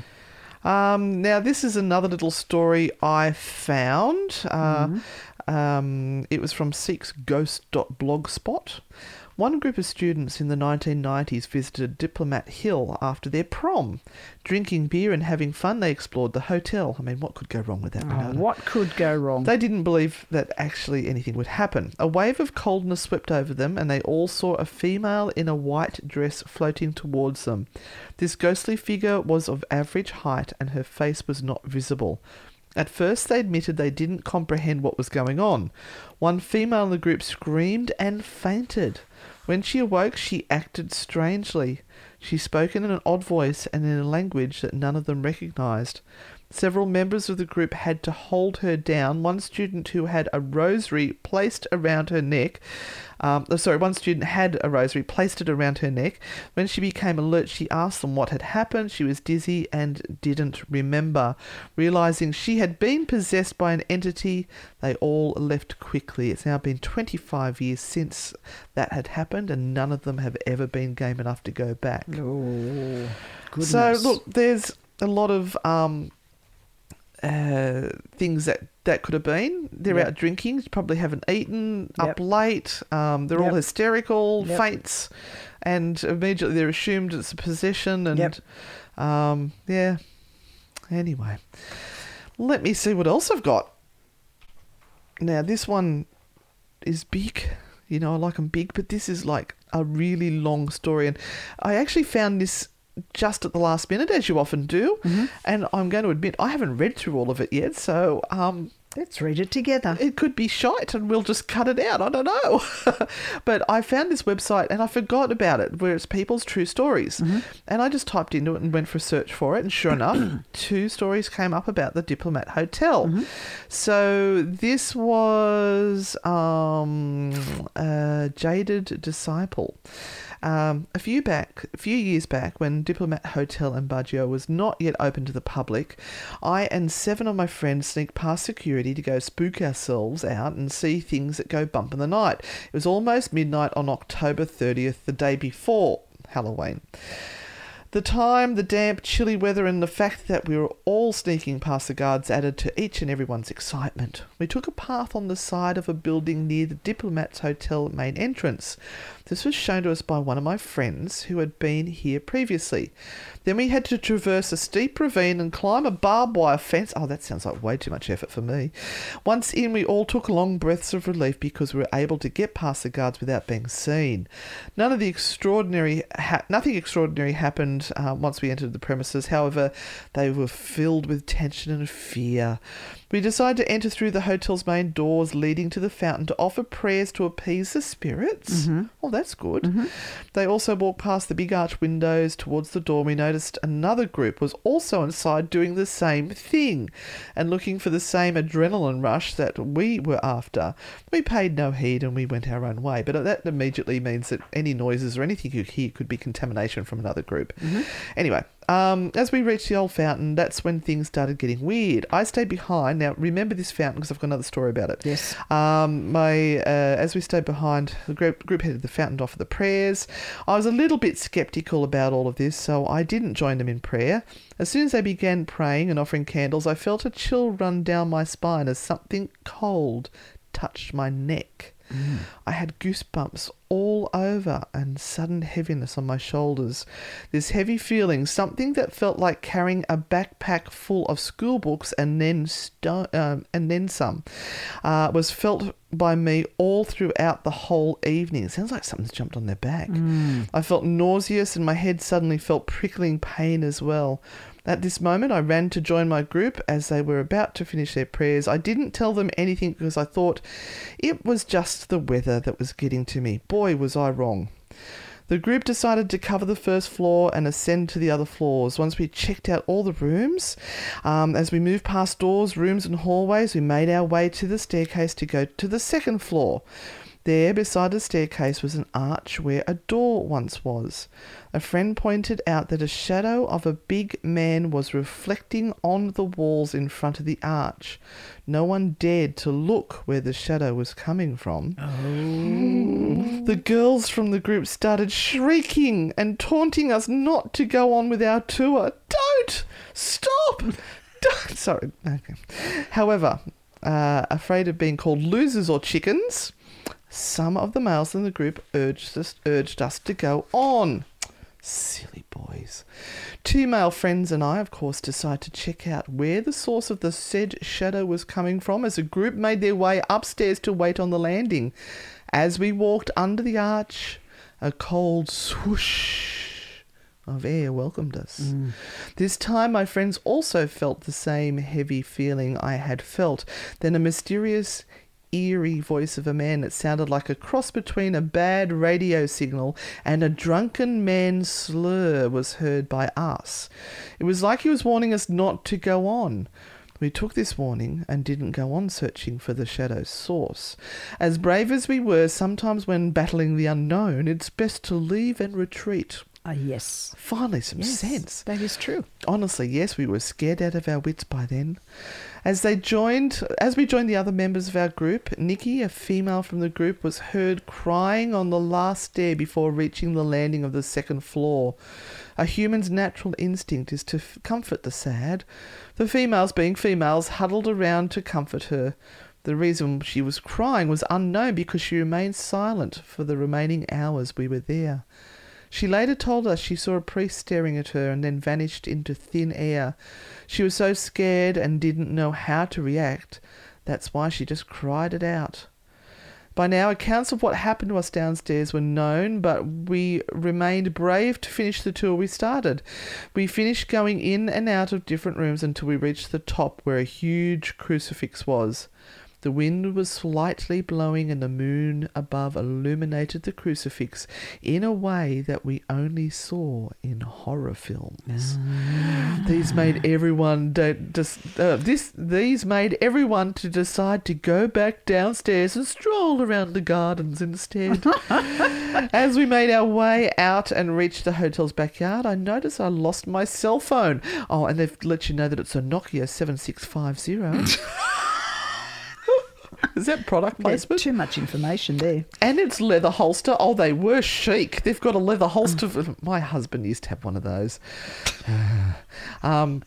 Um, now, this is another little story I found. Uh, um, it was from seeksghost.blogspot. One group of students in the 1990s visited Diplomat Hill after their prom. Drinking beer and having fun, they explored the hotel. I mean, what could go wrong with that? Oh, what could go wrong? They didn't believe that actually anything would happen. A wave of coldness swept over them, and they all saw a female in a white dress floating towards them. This ghostly figure was of average height, and her face was not visible. At first, they admitted they didn't comprehend what was going on. One female in the group screamed and fainted. When she awoke, she acted strangely. She spoke in an odd voice and in a language that none of them recognized. Several members of the group had to hold her down. One student who had a rosary placed around her neck, um, oh, sorry, one student had a rosary, placed it around her neck. When she became alert, she asked them what had happened. She was dizzy and didn't remember. Realizing she had been possessed by an entity, they all left quickly. It's now been 25 years since that had happened, and none of them have ever been game enough to go back. oh, goodness. So look, there's a lot of um, uh, things that that could have been. They're Yep. out drinking, probably haven't eaten, Yep. up late. Um, they're all hysterical, Yep. faints, and immediately they're assumed it's a possession. And Yep. um, yeah. Anyway, let me see what else I've got. Now this one is big. You know, I like them big, but this is like a really long story. And I actually found this just at the last minute, as you often do. And I'm going to admit, I haven't read through all of it yet. So um, Let's read it together. it could be shite and we'll just cut it out. I don't know. but I found this website and I forgot about it, where it's people's true stories. And I just typed into it and went for a search for it. And sure enough, two stories came up about the Diplomat Hotel. So this was um, a jaded disciple. Um, a few back, a few years back, when Diplomat Hotel in Baguio was not yet open to the public, I and seven of my friends sneaked past security to go spook ourselves out and see things that go bump in the night. It was almost midnight on October 30th, the day before Halloween. The time, the damp, chilly weather, and the fact that we were all sneaking past the guards added to each and everyone's excitement. We took a path on the side of a building near the Diplomat's Hotel main entrance. This was shown to us by one of my friends who had been here previously. Then we had to traverse a steep ravine and climb a barbed wire fence. Oh, that sounds like way too much effort for me. Once in, we all took long breaths of relief because we were able to get past the guards without being seen. None of the extraordinary, ha- nothing extraordinary happened uh, once we entered the premises. However, they were filled with tension and fear. We decided to enter through the hotel's main doors leading to the fountain to offer prayers to appease the spirits. Mm-hmm. Oh, that's good. Mm-hmm. They also walked past the big arch windows towards the door. We noticed another group was also inside doing the same thing and looking for the same adrenaline rush that we were after. We paid no heed and we went our own way, but that immediately means that any noises or anything you hear could be contamination from another group. Mm-hmm. Anyway, um, as we reached the old fountain, that's when things started getting weird. I stayed behind. Now, remember this fountain because I've got another story about it. Yes. Um, my uh, as we stayed behind, the group, group headed the fountain to offer the prayers. I was a little bit skeptical about all of this, so I didn't join them in prayer. As soon as they began praying and offering candles, I felt a chill run down my spine as something cold touched my neck. I had goosebumps all over and sudden heaviness on my shoulders. This heavy feeling, something that felt like carrying a backpack full of school books and then sto- um, and then some, uh, was felt by me all throughout the whole evening. It sounds like something's jumped on their back. I felt nauseous and my head suddenly felt prickling pain as well. At this moment, I ran to join my group as they were about to finish their prayers. I didn't tell them anything because I thought it was just the weather that was getting to me. Boy, was I wrong. The group decided to cover the first floor and ascend to the other floors. Once we checked out all the rooms, um, as we moved past doors, rooms, and hallways, we made our way to the staircase to go to the second floor. There, beside the staircase, was an arch where a door once was. A friend pointed out that a shadow of a big man was reflecting on the walls in front of the arch. No one dared to look where the shadow was coming from. The girls from the group started shrieking and taunting us not to go on with our tour. Don't! Stop! Don't! Sorry. Okay. However, uh, afraid of being called losers or chickens, some of the males in the group urged us, urged us to go on. Silly boys. Two male friends and I, of course, decided to check out where the source of the said shadow was coming from as a group made their way upstairs to wait on the landing. As we walked under the arch, a cold swoosh of air welcomed us. Mm. This time, my friends also felt the same heavy feeling I had felt. Then a mysterious, eerie voice of a man that sounded like a cross between a bad radio signal and a drunken man's slur was heard by us. It was like he was warning us not to go on. We took this warning and didn't go on searching for the shadow's source. As brave as we were, sometimes when battling the unknown, it's best to leave and retreat. Ah, yes. Finally, some Yes, sense. That is true. Honestly, yes, we were scared out of our wits by then. As they joined, as we joined the other members of our group, Nikki, a female from the group, was heard crying on the last stair before reaching the landing of the second floor. A human's natural instinct is to f- comfort the sad. The females, being females, huddled around to comfort her. The reason she was crying was unknown because she remained silent for the remaining hours we were there. She later told us she saw a priest staring at her and then vanished into thin air. She was so scared and didn't know how to react. That's why she just cried it out. By now, accounts of what happened to us downstairs were known, but we remained brave to finish the tour we started. We finished going in and out of different rooms until we reached the top where a huge crucifix was. The wind was slightly blowing, and the moon above illuminated the crucifix in a way that we only saw in horror films. These made everyone de- dis- uh, this these made everyone to decide to go back downstairs and stroll around the gardens instead. As we made our way out and reached the hotel's backyard, I noticed I lost my cell phone. Oh, and they've let you know that it's a Nokia seven six five zero. Is that product There's placement? too much information there. And it's leather holster. Oh, they were chic. They've got a leather holster. For, my husband used to have one of those. um,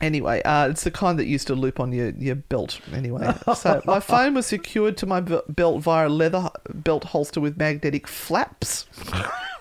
anyway, uh, it's the kind that used to loop on your, your belt. Anyway, so my phone was secured to my belt via a leather belt holster with magnetic flaps.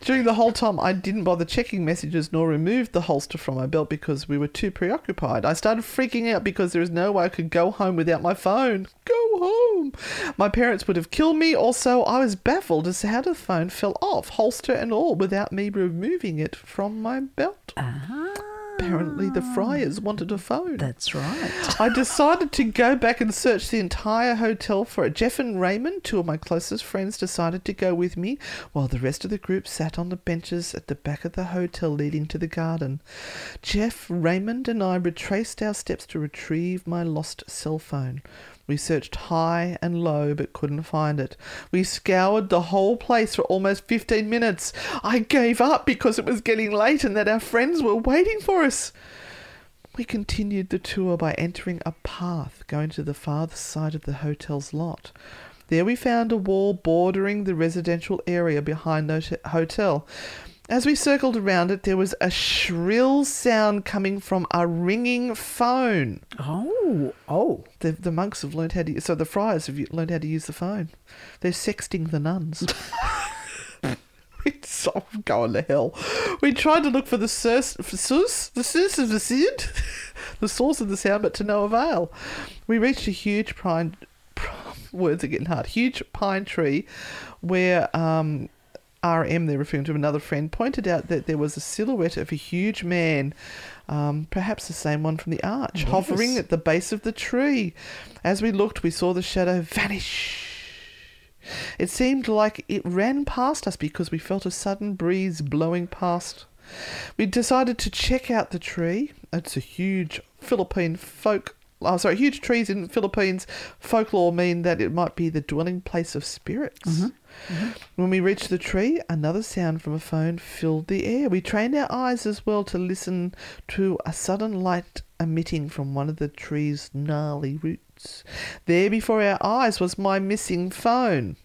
During the whole time, I didn't bother checking messages nor removed the holster from my belt because we were too preoccupied. I started freaking out because there was no way I could go home without my phone. Go home! My parents would have killed me. Also, I was baffled as to how the phone fell off, holster and all, without me removing it from my belt. Uh-huh. Apparently, the friars ah, wanted a phone. That's right. I decided to go back and search the entire hotel for it. Jeff and Raymond, two of my closest friends, decided to go with me, while the rest of the group sat on the benches at the back of the hotel leading to the garden. Jeff, Raymond, and I retraced our steps to retrieve my lost cell phone. We searched high and low but couldn't find it. We scoured the whole place for almost 15 minutes. I gave up because it was getting late and that our friends were waiting for us. We continued the tour by entering a path going to the farthest side of the hotel's lot. There we found a wall bordering the residential area behind the hot- hotel. As we circled around it, there was a shrill sound coming from a ringing phone. Oh, oh. The, the monks have learned how to. So the friars have learned how to use the phone. They're sexting the nuns. it's all going to hell. We tried to look for the source, for source, the source of the sound, the source of the sound, but to no avail. We reached a huge pine. Words are getting hard. Huge pine tree, where um, RM, they're referring to another friend, pointed out that there was a silhouette of a huge man, um, perhaps the same one from the arch, hovering at the base of the tree. As we looked, we saw the shadow vanish. It seemed like it ran past us because we felt a sudden breeze blowing past. We decided to check out the tree. It's a huge Philippine folk. Oh, sorry, huge trees in Philippines folklore mean that it might be the dwelling place of spirits. Mm-hmm. Mm-hmm. When we reached the tree, another sound from a phone filled the air. We trained our eyes as well to listen to a sudden light emitting from one of the tree's gnarly roots. There before our eyes was my missing phone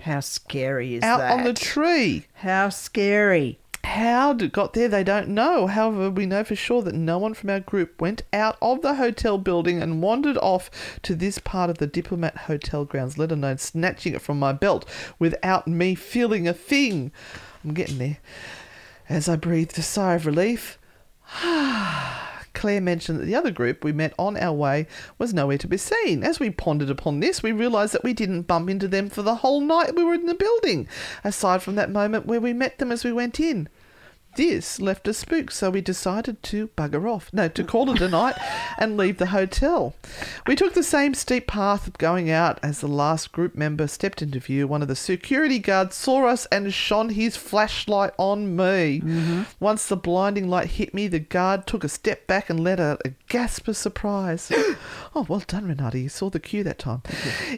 How scary is out that? on the tree. How scary. How it got there, they don't know. However, we know for sure that no one from our group went out of the hotel building and wandered off to this part of the Diplomat Hotel grounds, let alone snatching it from my belt without me feeling a thing. I'm getting there. As I breathed a sigh of relief, Claire mentioned that the other group we met on our way was nowhere to be seen. As we pondered upon this, we realised that we didn't bump into them for the whole night we were in the building, aside from that moment where we met them as we went in. This left us spooked, so we decided to bugger off. No, to call it a night and leave the hotel. We took the same steep path going out as the last group member stepped into view. One of the security guards saw us and shone his flashlight on me. Mm-hmm. Once the blinding light hit me, the guard took a step back and let out a gasp of surprise. oh, well done, Renata. You saw the cue that time.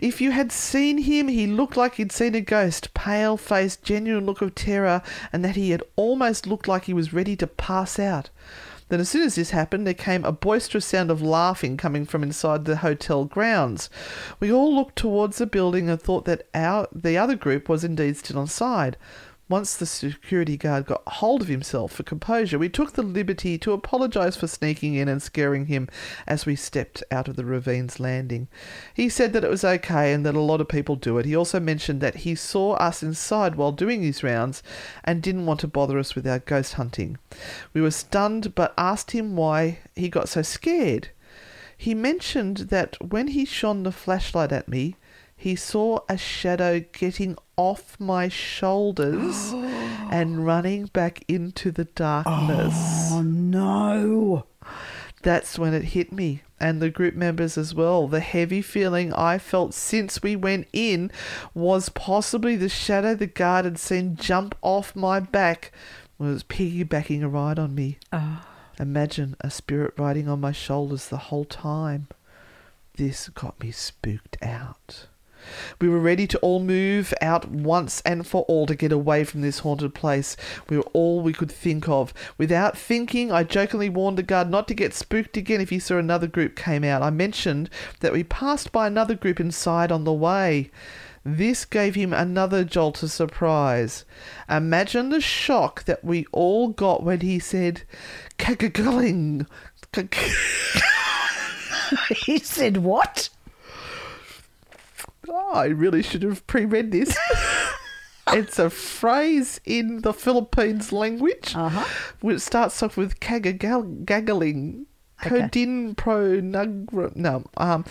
If you had seen him, he looked like he'd seen a ghost, pale face, genuine look of terror, and that he had almost looked like he was ready to pass out. Then, as soon as this happened, there came a boisterous sound of laughing coming from inside the hotel grounds. We all looked towards the building and thought that our the other group was indeed still inside. Once the security guard got hold of himself for composure, we took the liberty to apologise for sneaking in and scaring him as we stepped out of the ravine's landing. He said that it was okay and that a lot of people do it. He also mentioned that he saw us inside while doing his rounds and didn't want to bother us with our ghost hunting. We were stunned but asked him why he got so scared. He mentioned that when he shone the flashlight at me, he saw a shadow getting off my shoulders and running back into the darkness. Oh no. That's when it hit me and the group members as well. The heavy feeling I felt since we went in was possibly the shadow the guard had seen jump off my back was piggybacking a ride on me. Ah. Imagine a spirit riding on my shoulders the whole time. This got me spooked out. We were ready to all move out once and for all to get away from this haunted place. We were all we could think of. Without thinking, I jokingly warned the guard not to get spooked again if he saw another group came out. I mentioned that we passed by another group inside on the way. This gave him another jolt of surprise. Imagine the shock that we all got when he said, "Kagagling." he said what? Oh, I really should have pre-read this. it's a phrase in the Philippines language, Uh-huh. which starts off with kagagaling. Codin pro nugra. No, um,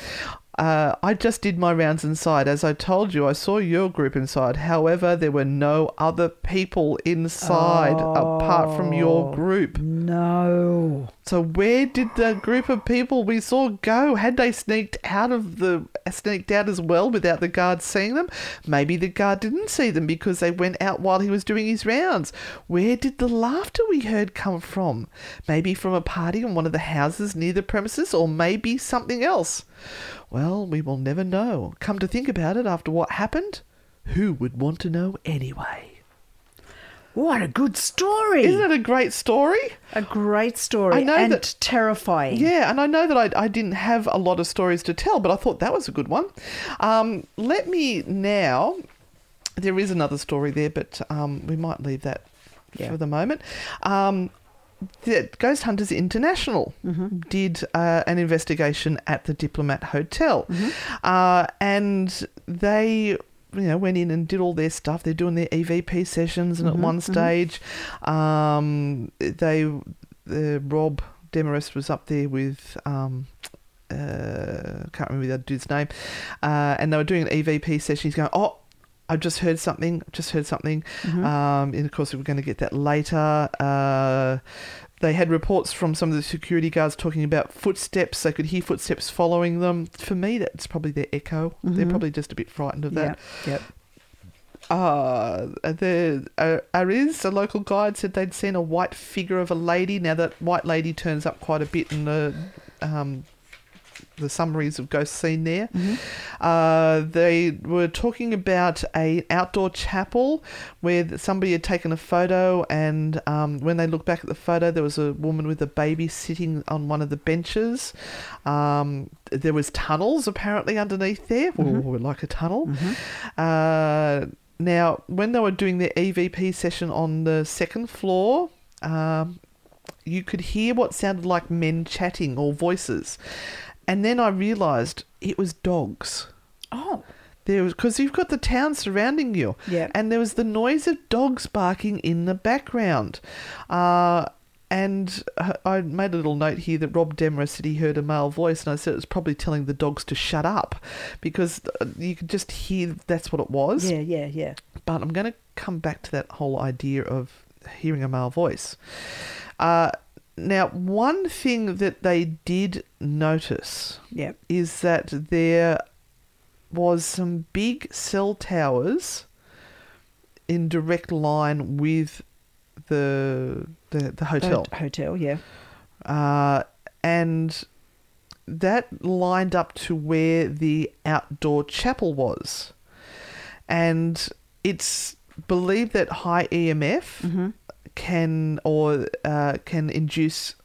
uh, I just did my rounds inside. As I told you, I saw your group inside. However, there were no other people inside apart from your group. No. So where did the group of people we saw go? Had they sneaked out of the sneaked out as well without the guard seeing them? Maybe the guard didn't see them because they went out while he was doing his rounds. Where did the laughter we heard come from? Maybe from a party in one of the houses near the premises, or maybe something else. Well, we will never know. Come to think about it, after what happened, who would want to know anyway? What a good story. Isn't it a great story? a great story I know and that- terrifying. Yeah, and I know that I, I didn't have a lot of stories to tell, but I thought that was a good one. Um, let me now. There is another story there, but um, we might leave that Yeah. for the moment. Um, the Ghost Hunters International Mm-hmm. did uh, an investigation at the Diplomat Hotel, Mm-hmm. uh, and they. You know, went in and did all their stuff. They're doing their EVP sessions, and Mm-hmm, at one stage, um, they, the Robb Demarest was up there with um, uh, can't remember the other dude's name, uh, and they were doing an EVP session. He's going, "Oh, I just heard something. Just heard something." Um, and of course, we we're going to get that later. Uh, they had reports from some of the security guards talking about footsteps. They could hear footsteps following them. For me, that's probably their echo. They're probably just a bit frightened of that. Yeah. Yep. Uh, the uh, Ariz, a local guide, said they'd seen a white figure of a lady. Now that white lady turns up quite a bit in the um, the summaries of ghosts seen there. Uh, they were talking about a outdoor chapel where somebody had taken a photo, and um, when they looked back at the photo, there was a woman with a baby sitting on one of the benches. Um, there was tunnels apparently underneath there, or like a tunnel. Uh, now, when they were doing their EVP session on the second floor, um, you could hear what sounded like men chatting or voices. And then I realised it was dogs. Oh. There was because you've got the town surrounding you, Yeah. and there was the noise of dogs barking in the background. Uh, and uh, I made a little note here that Robb Demarest said he heard a male voice, and I said it was probably telling the dogs to shut up because uh, you could just hear that's what it was. Yeah, yeah, yeah. But I'm going to come back to that whole idea of hearing a male voice. Uh, now, one thing that they did notice Yeah. is that there was some big cell towers in direct line with the the, the hotel. Ho- hotel, yeah. Uh, and that lined up to where the outdoor chapel was. And it's believed that high EMF can or uh, can induce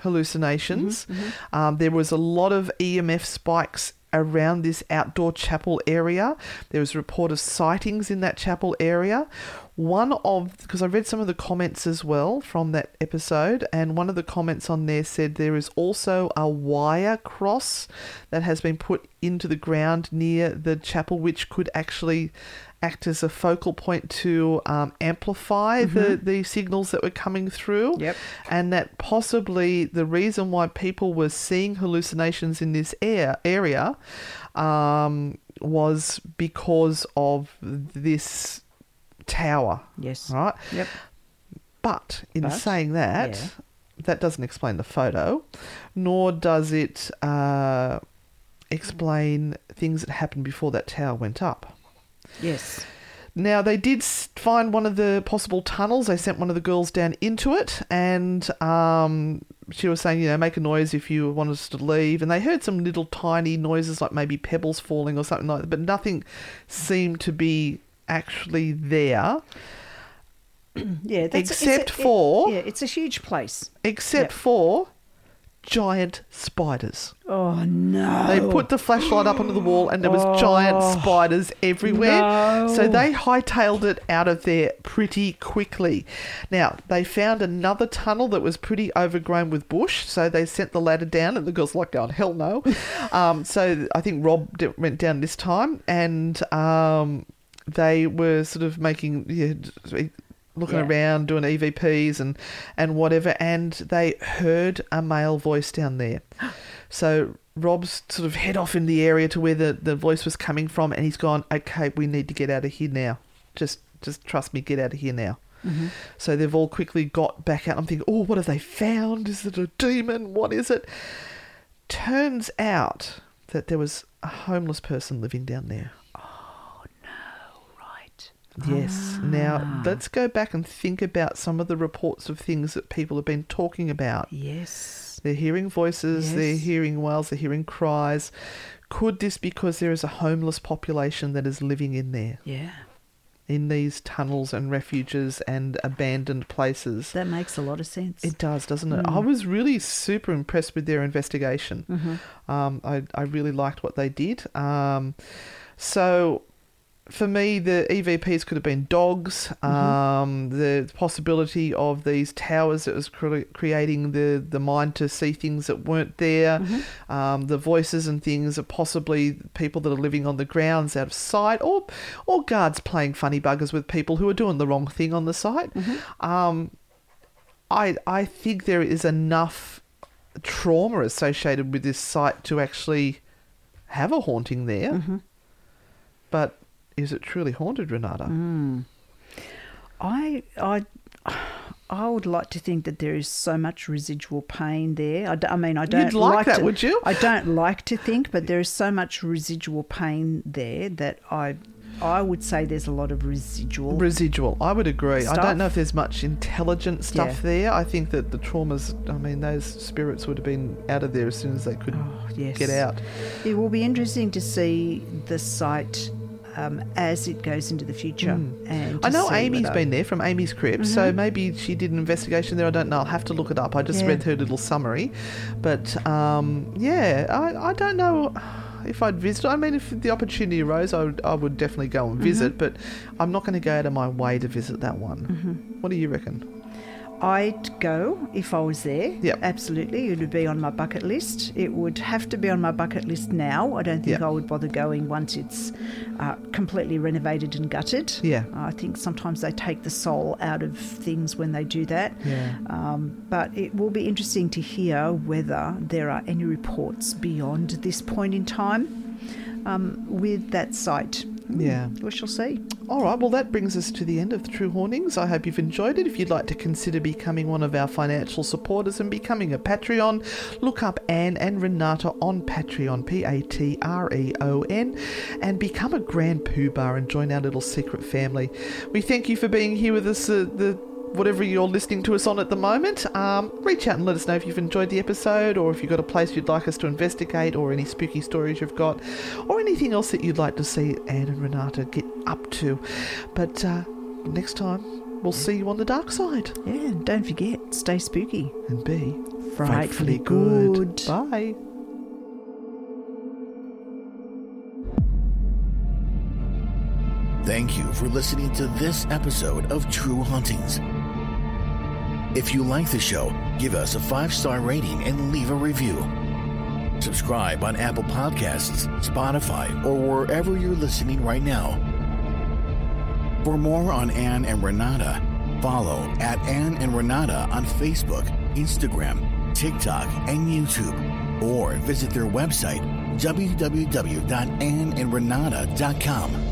hallucinations. Um, there was a lot of EMF spikes around this outdoor chapel area. There was a report of sightings in that chapel area. One of because I read some of the comments as well from that episode, and one of the comments on there said there is also a wire cross that has been put into the ground near the chapel, which could actually act as a focal point to um, amplify the, the signals that were coming through. Yep. And that possibly the reason why people were seeing hallucinations in this air, area um, was because of this tower. Yes. Right? Yep. But in But, saying that, yeah. that doesn't explain the photo, nor does it uh, explain things that happened before that tower went up. Yes. Now, they did find one of the possible tunnels. They sent one of the girls down into it, and um, she was saying, you know, make a noise if you want us to leave. And they heard some little tiny noises, like maybe pebbles falling or something like that, but nothing seemed to be actually there, Yeah. Except a- it- for- yeah, it's a huge place. except Yep. for giant spiders. Oh no. They put the flashlight up onto the wall, and there was giant spiders everywhere. no. So they hightailed it out of there pretty quickly. Now they found another tunnel that was pretty overgrown with bush, so they sent the ladder down, and the girls like going, "Hell no!" um, so I think Rob d- went down this time, and um, they were sort of making. Yeah, Looking Yeah. around, doing EVPs and, and whatever, and they heard a male voice down there. So Rob's sort of head off in the area to where the, the voice was coming from, and he's gone, okay, we need to get out of here now. Just just trust me, get out of here now. Mm-hmm. So they've all quickly got back out. I'm thinking, oh, what have they found? Is it a demon? What is it? Turns out that there was a homeless person living down there. Yes. Now let's go back and think about some of the reports of things that people have been talking about. Yes. They're hearing voices, they're hearing wails, they're hearing cries. Could this be because there is a homeless population that is living in there, Yeah. in these tunnels and refuges and abandoned places? That makes a lot of sense. It does, doesn't it? I was really super impressed with their investigation. Um, I, I really liked what they did. Um, so, for me, the EVPs could have been dogs. Mm-hmm. Um, the possibility of these towers that was cre- creating the, the mind to see things that weren't there. Mm-hmm. Um, the voices and things are possibly people that are living on the grounds out of sight, or or guards playing funny buggers with people who are doing the wrong thing on the site. Mm-hmm. Um, I I think there is enough trauma associated with this site to actually have a haunting there. Mm-hmm. But is it truly haunted, Renata? Mm. I I I would like to think that there is so much residual pain there. I, d- I mean, I don't like that, to, would you? I don't like to think, but there is so much residual pain there that I I would say there's a lot of residual. Residual, I would agree. I don't know if there's much intelligent stuff Yeah. there. I think that the traumas, I mean, those spirits would have been out of there as soon as they could Oh, yes. get out. It will be interesting to see the site um, as it goes into the future. And Hmm. I know Amy's been there from Amy's Crypt, so maybe she did an investigation there. I don't know. I'll have to look it up. I just Yeah. read her little summary. But um, yeah, I, I don't know if I'd visit. I mean, if the opportunity arose, I would, I would definitely go and visit, but I'm not going to go out of my way to visit that one. What do you reckon? I'd go if I was there. Yep. Absolutely. It would be on my bucket list. It would have to be on my bucket list now. I don't think Yep. I would bother going once it's uh, completely renovated and gutted. Yeah. I think sometimes they take the soul out of things when they do that. Yeah. Um, but it will be interesting to hear whether there are any reports beyond this point in time um, with that site. Yeah. We shall see. All right, well, that brings us to the end of the True Hauntings. I hope you've enjoyed it. If you'd like to consider becoming one of our financial supporters and becoming a Patreon, look up Anne and Renata on Patreon, P A T R E O N, and become a Grand Poobah and join our little secret family. We thank you for being here with us, uh, the whatever you're listening to us on at the moment. Um, reach out and let us know if you've enjoyed the episode or if you've got a place you'd like us to investigate or any spooky stories you've got or anything else that you'd like to see Anne and Renata get up to. But uh, next time, we'll see you on the dark side Yeah, and don't forget, stay spooky. and be Frightfully good. Bye. Thank you for listening to this episode of True Hauntings. If you like the show, give us a five star rating and leave a review. Subscribe on Apple Podcasts, Spotify, or wherever you're listening right now. For more on Anne and Renata, follow at Anne and Renata on Facebook, Instagram, TikTok, and YouTube, or visit their website www.anneandrenata.com.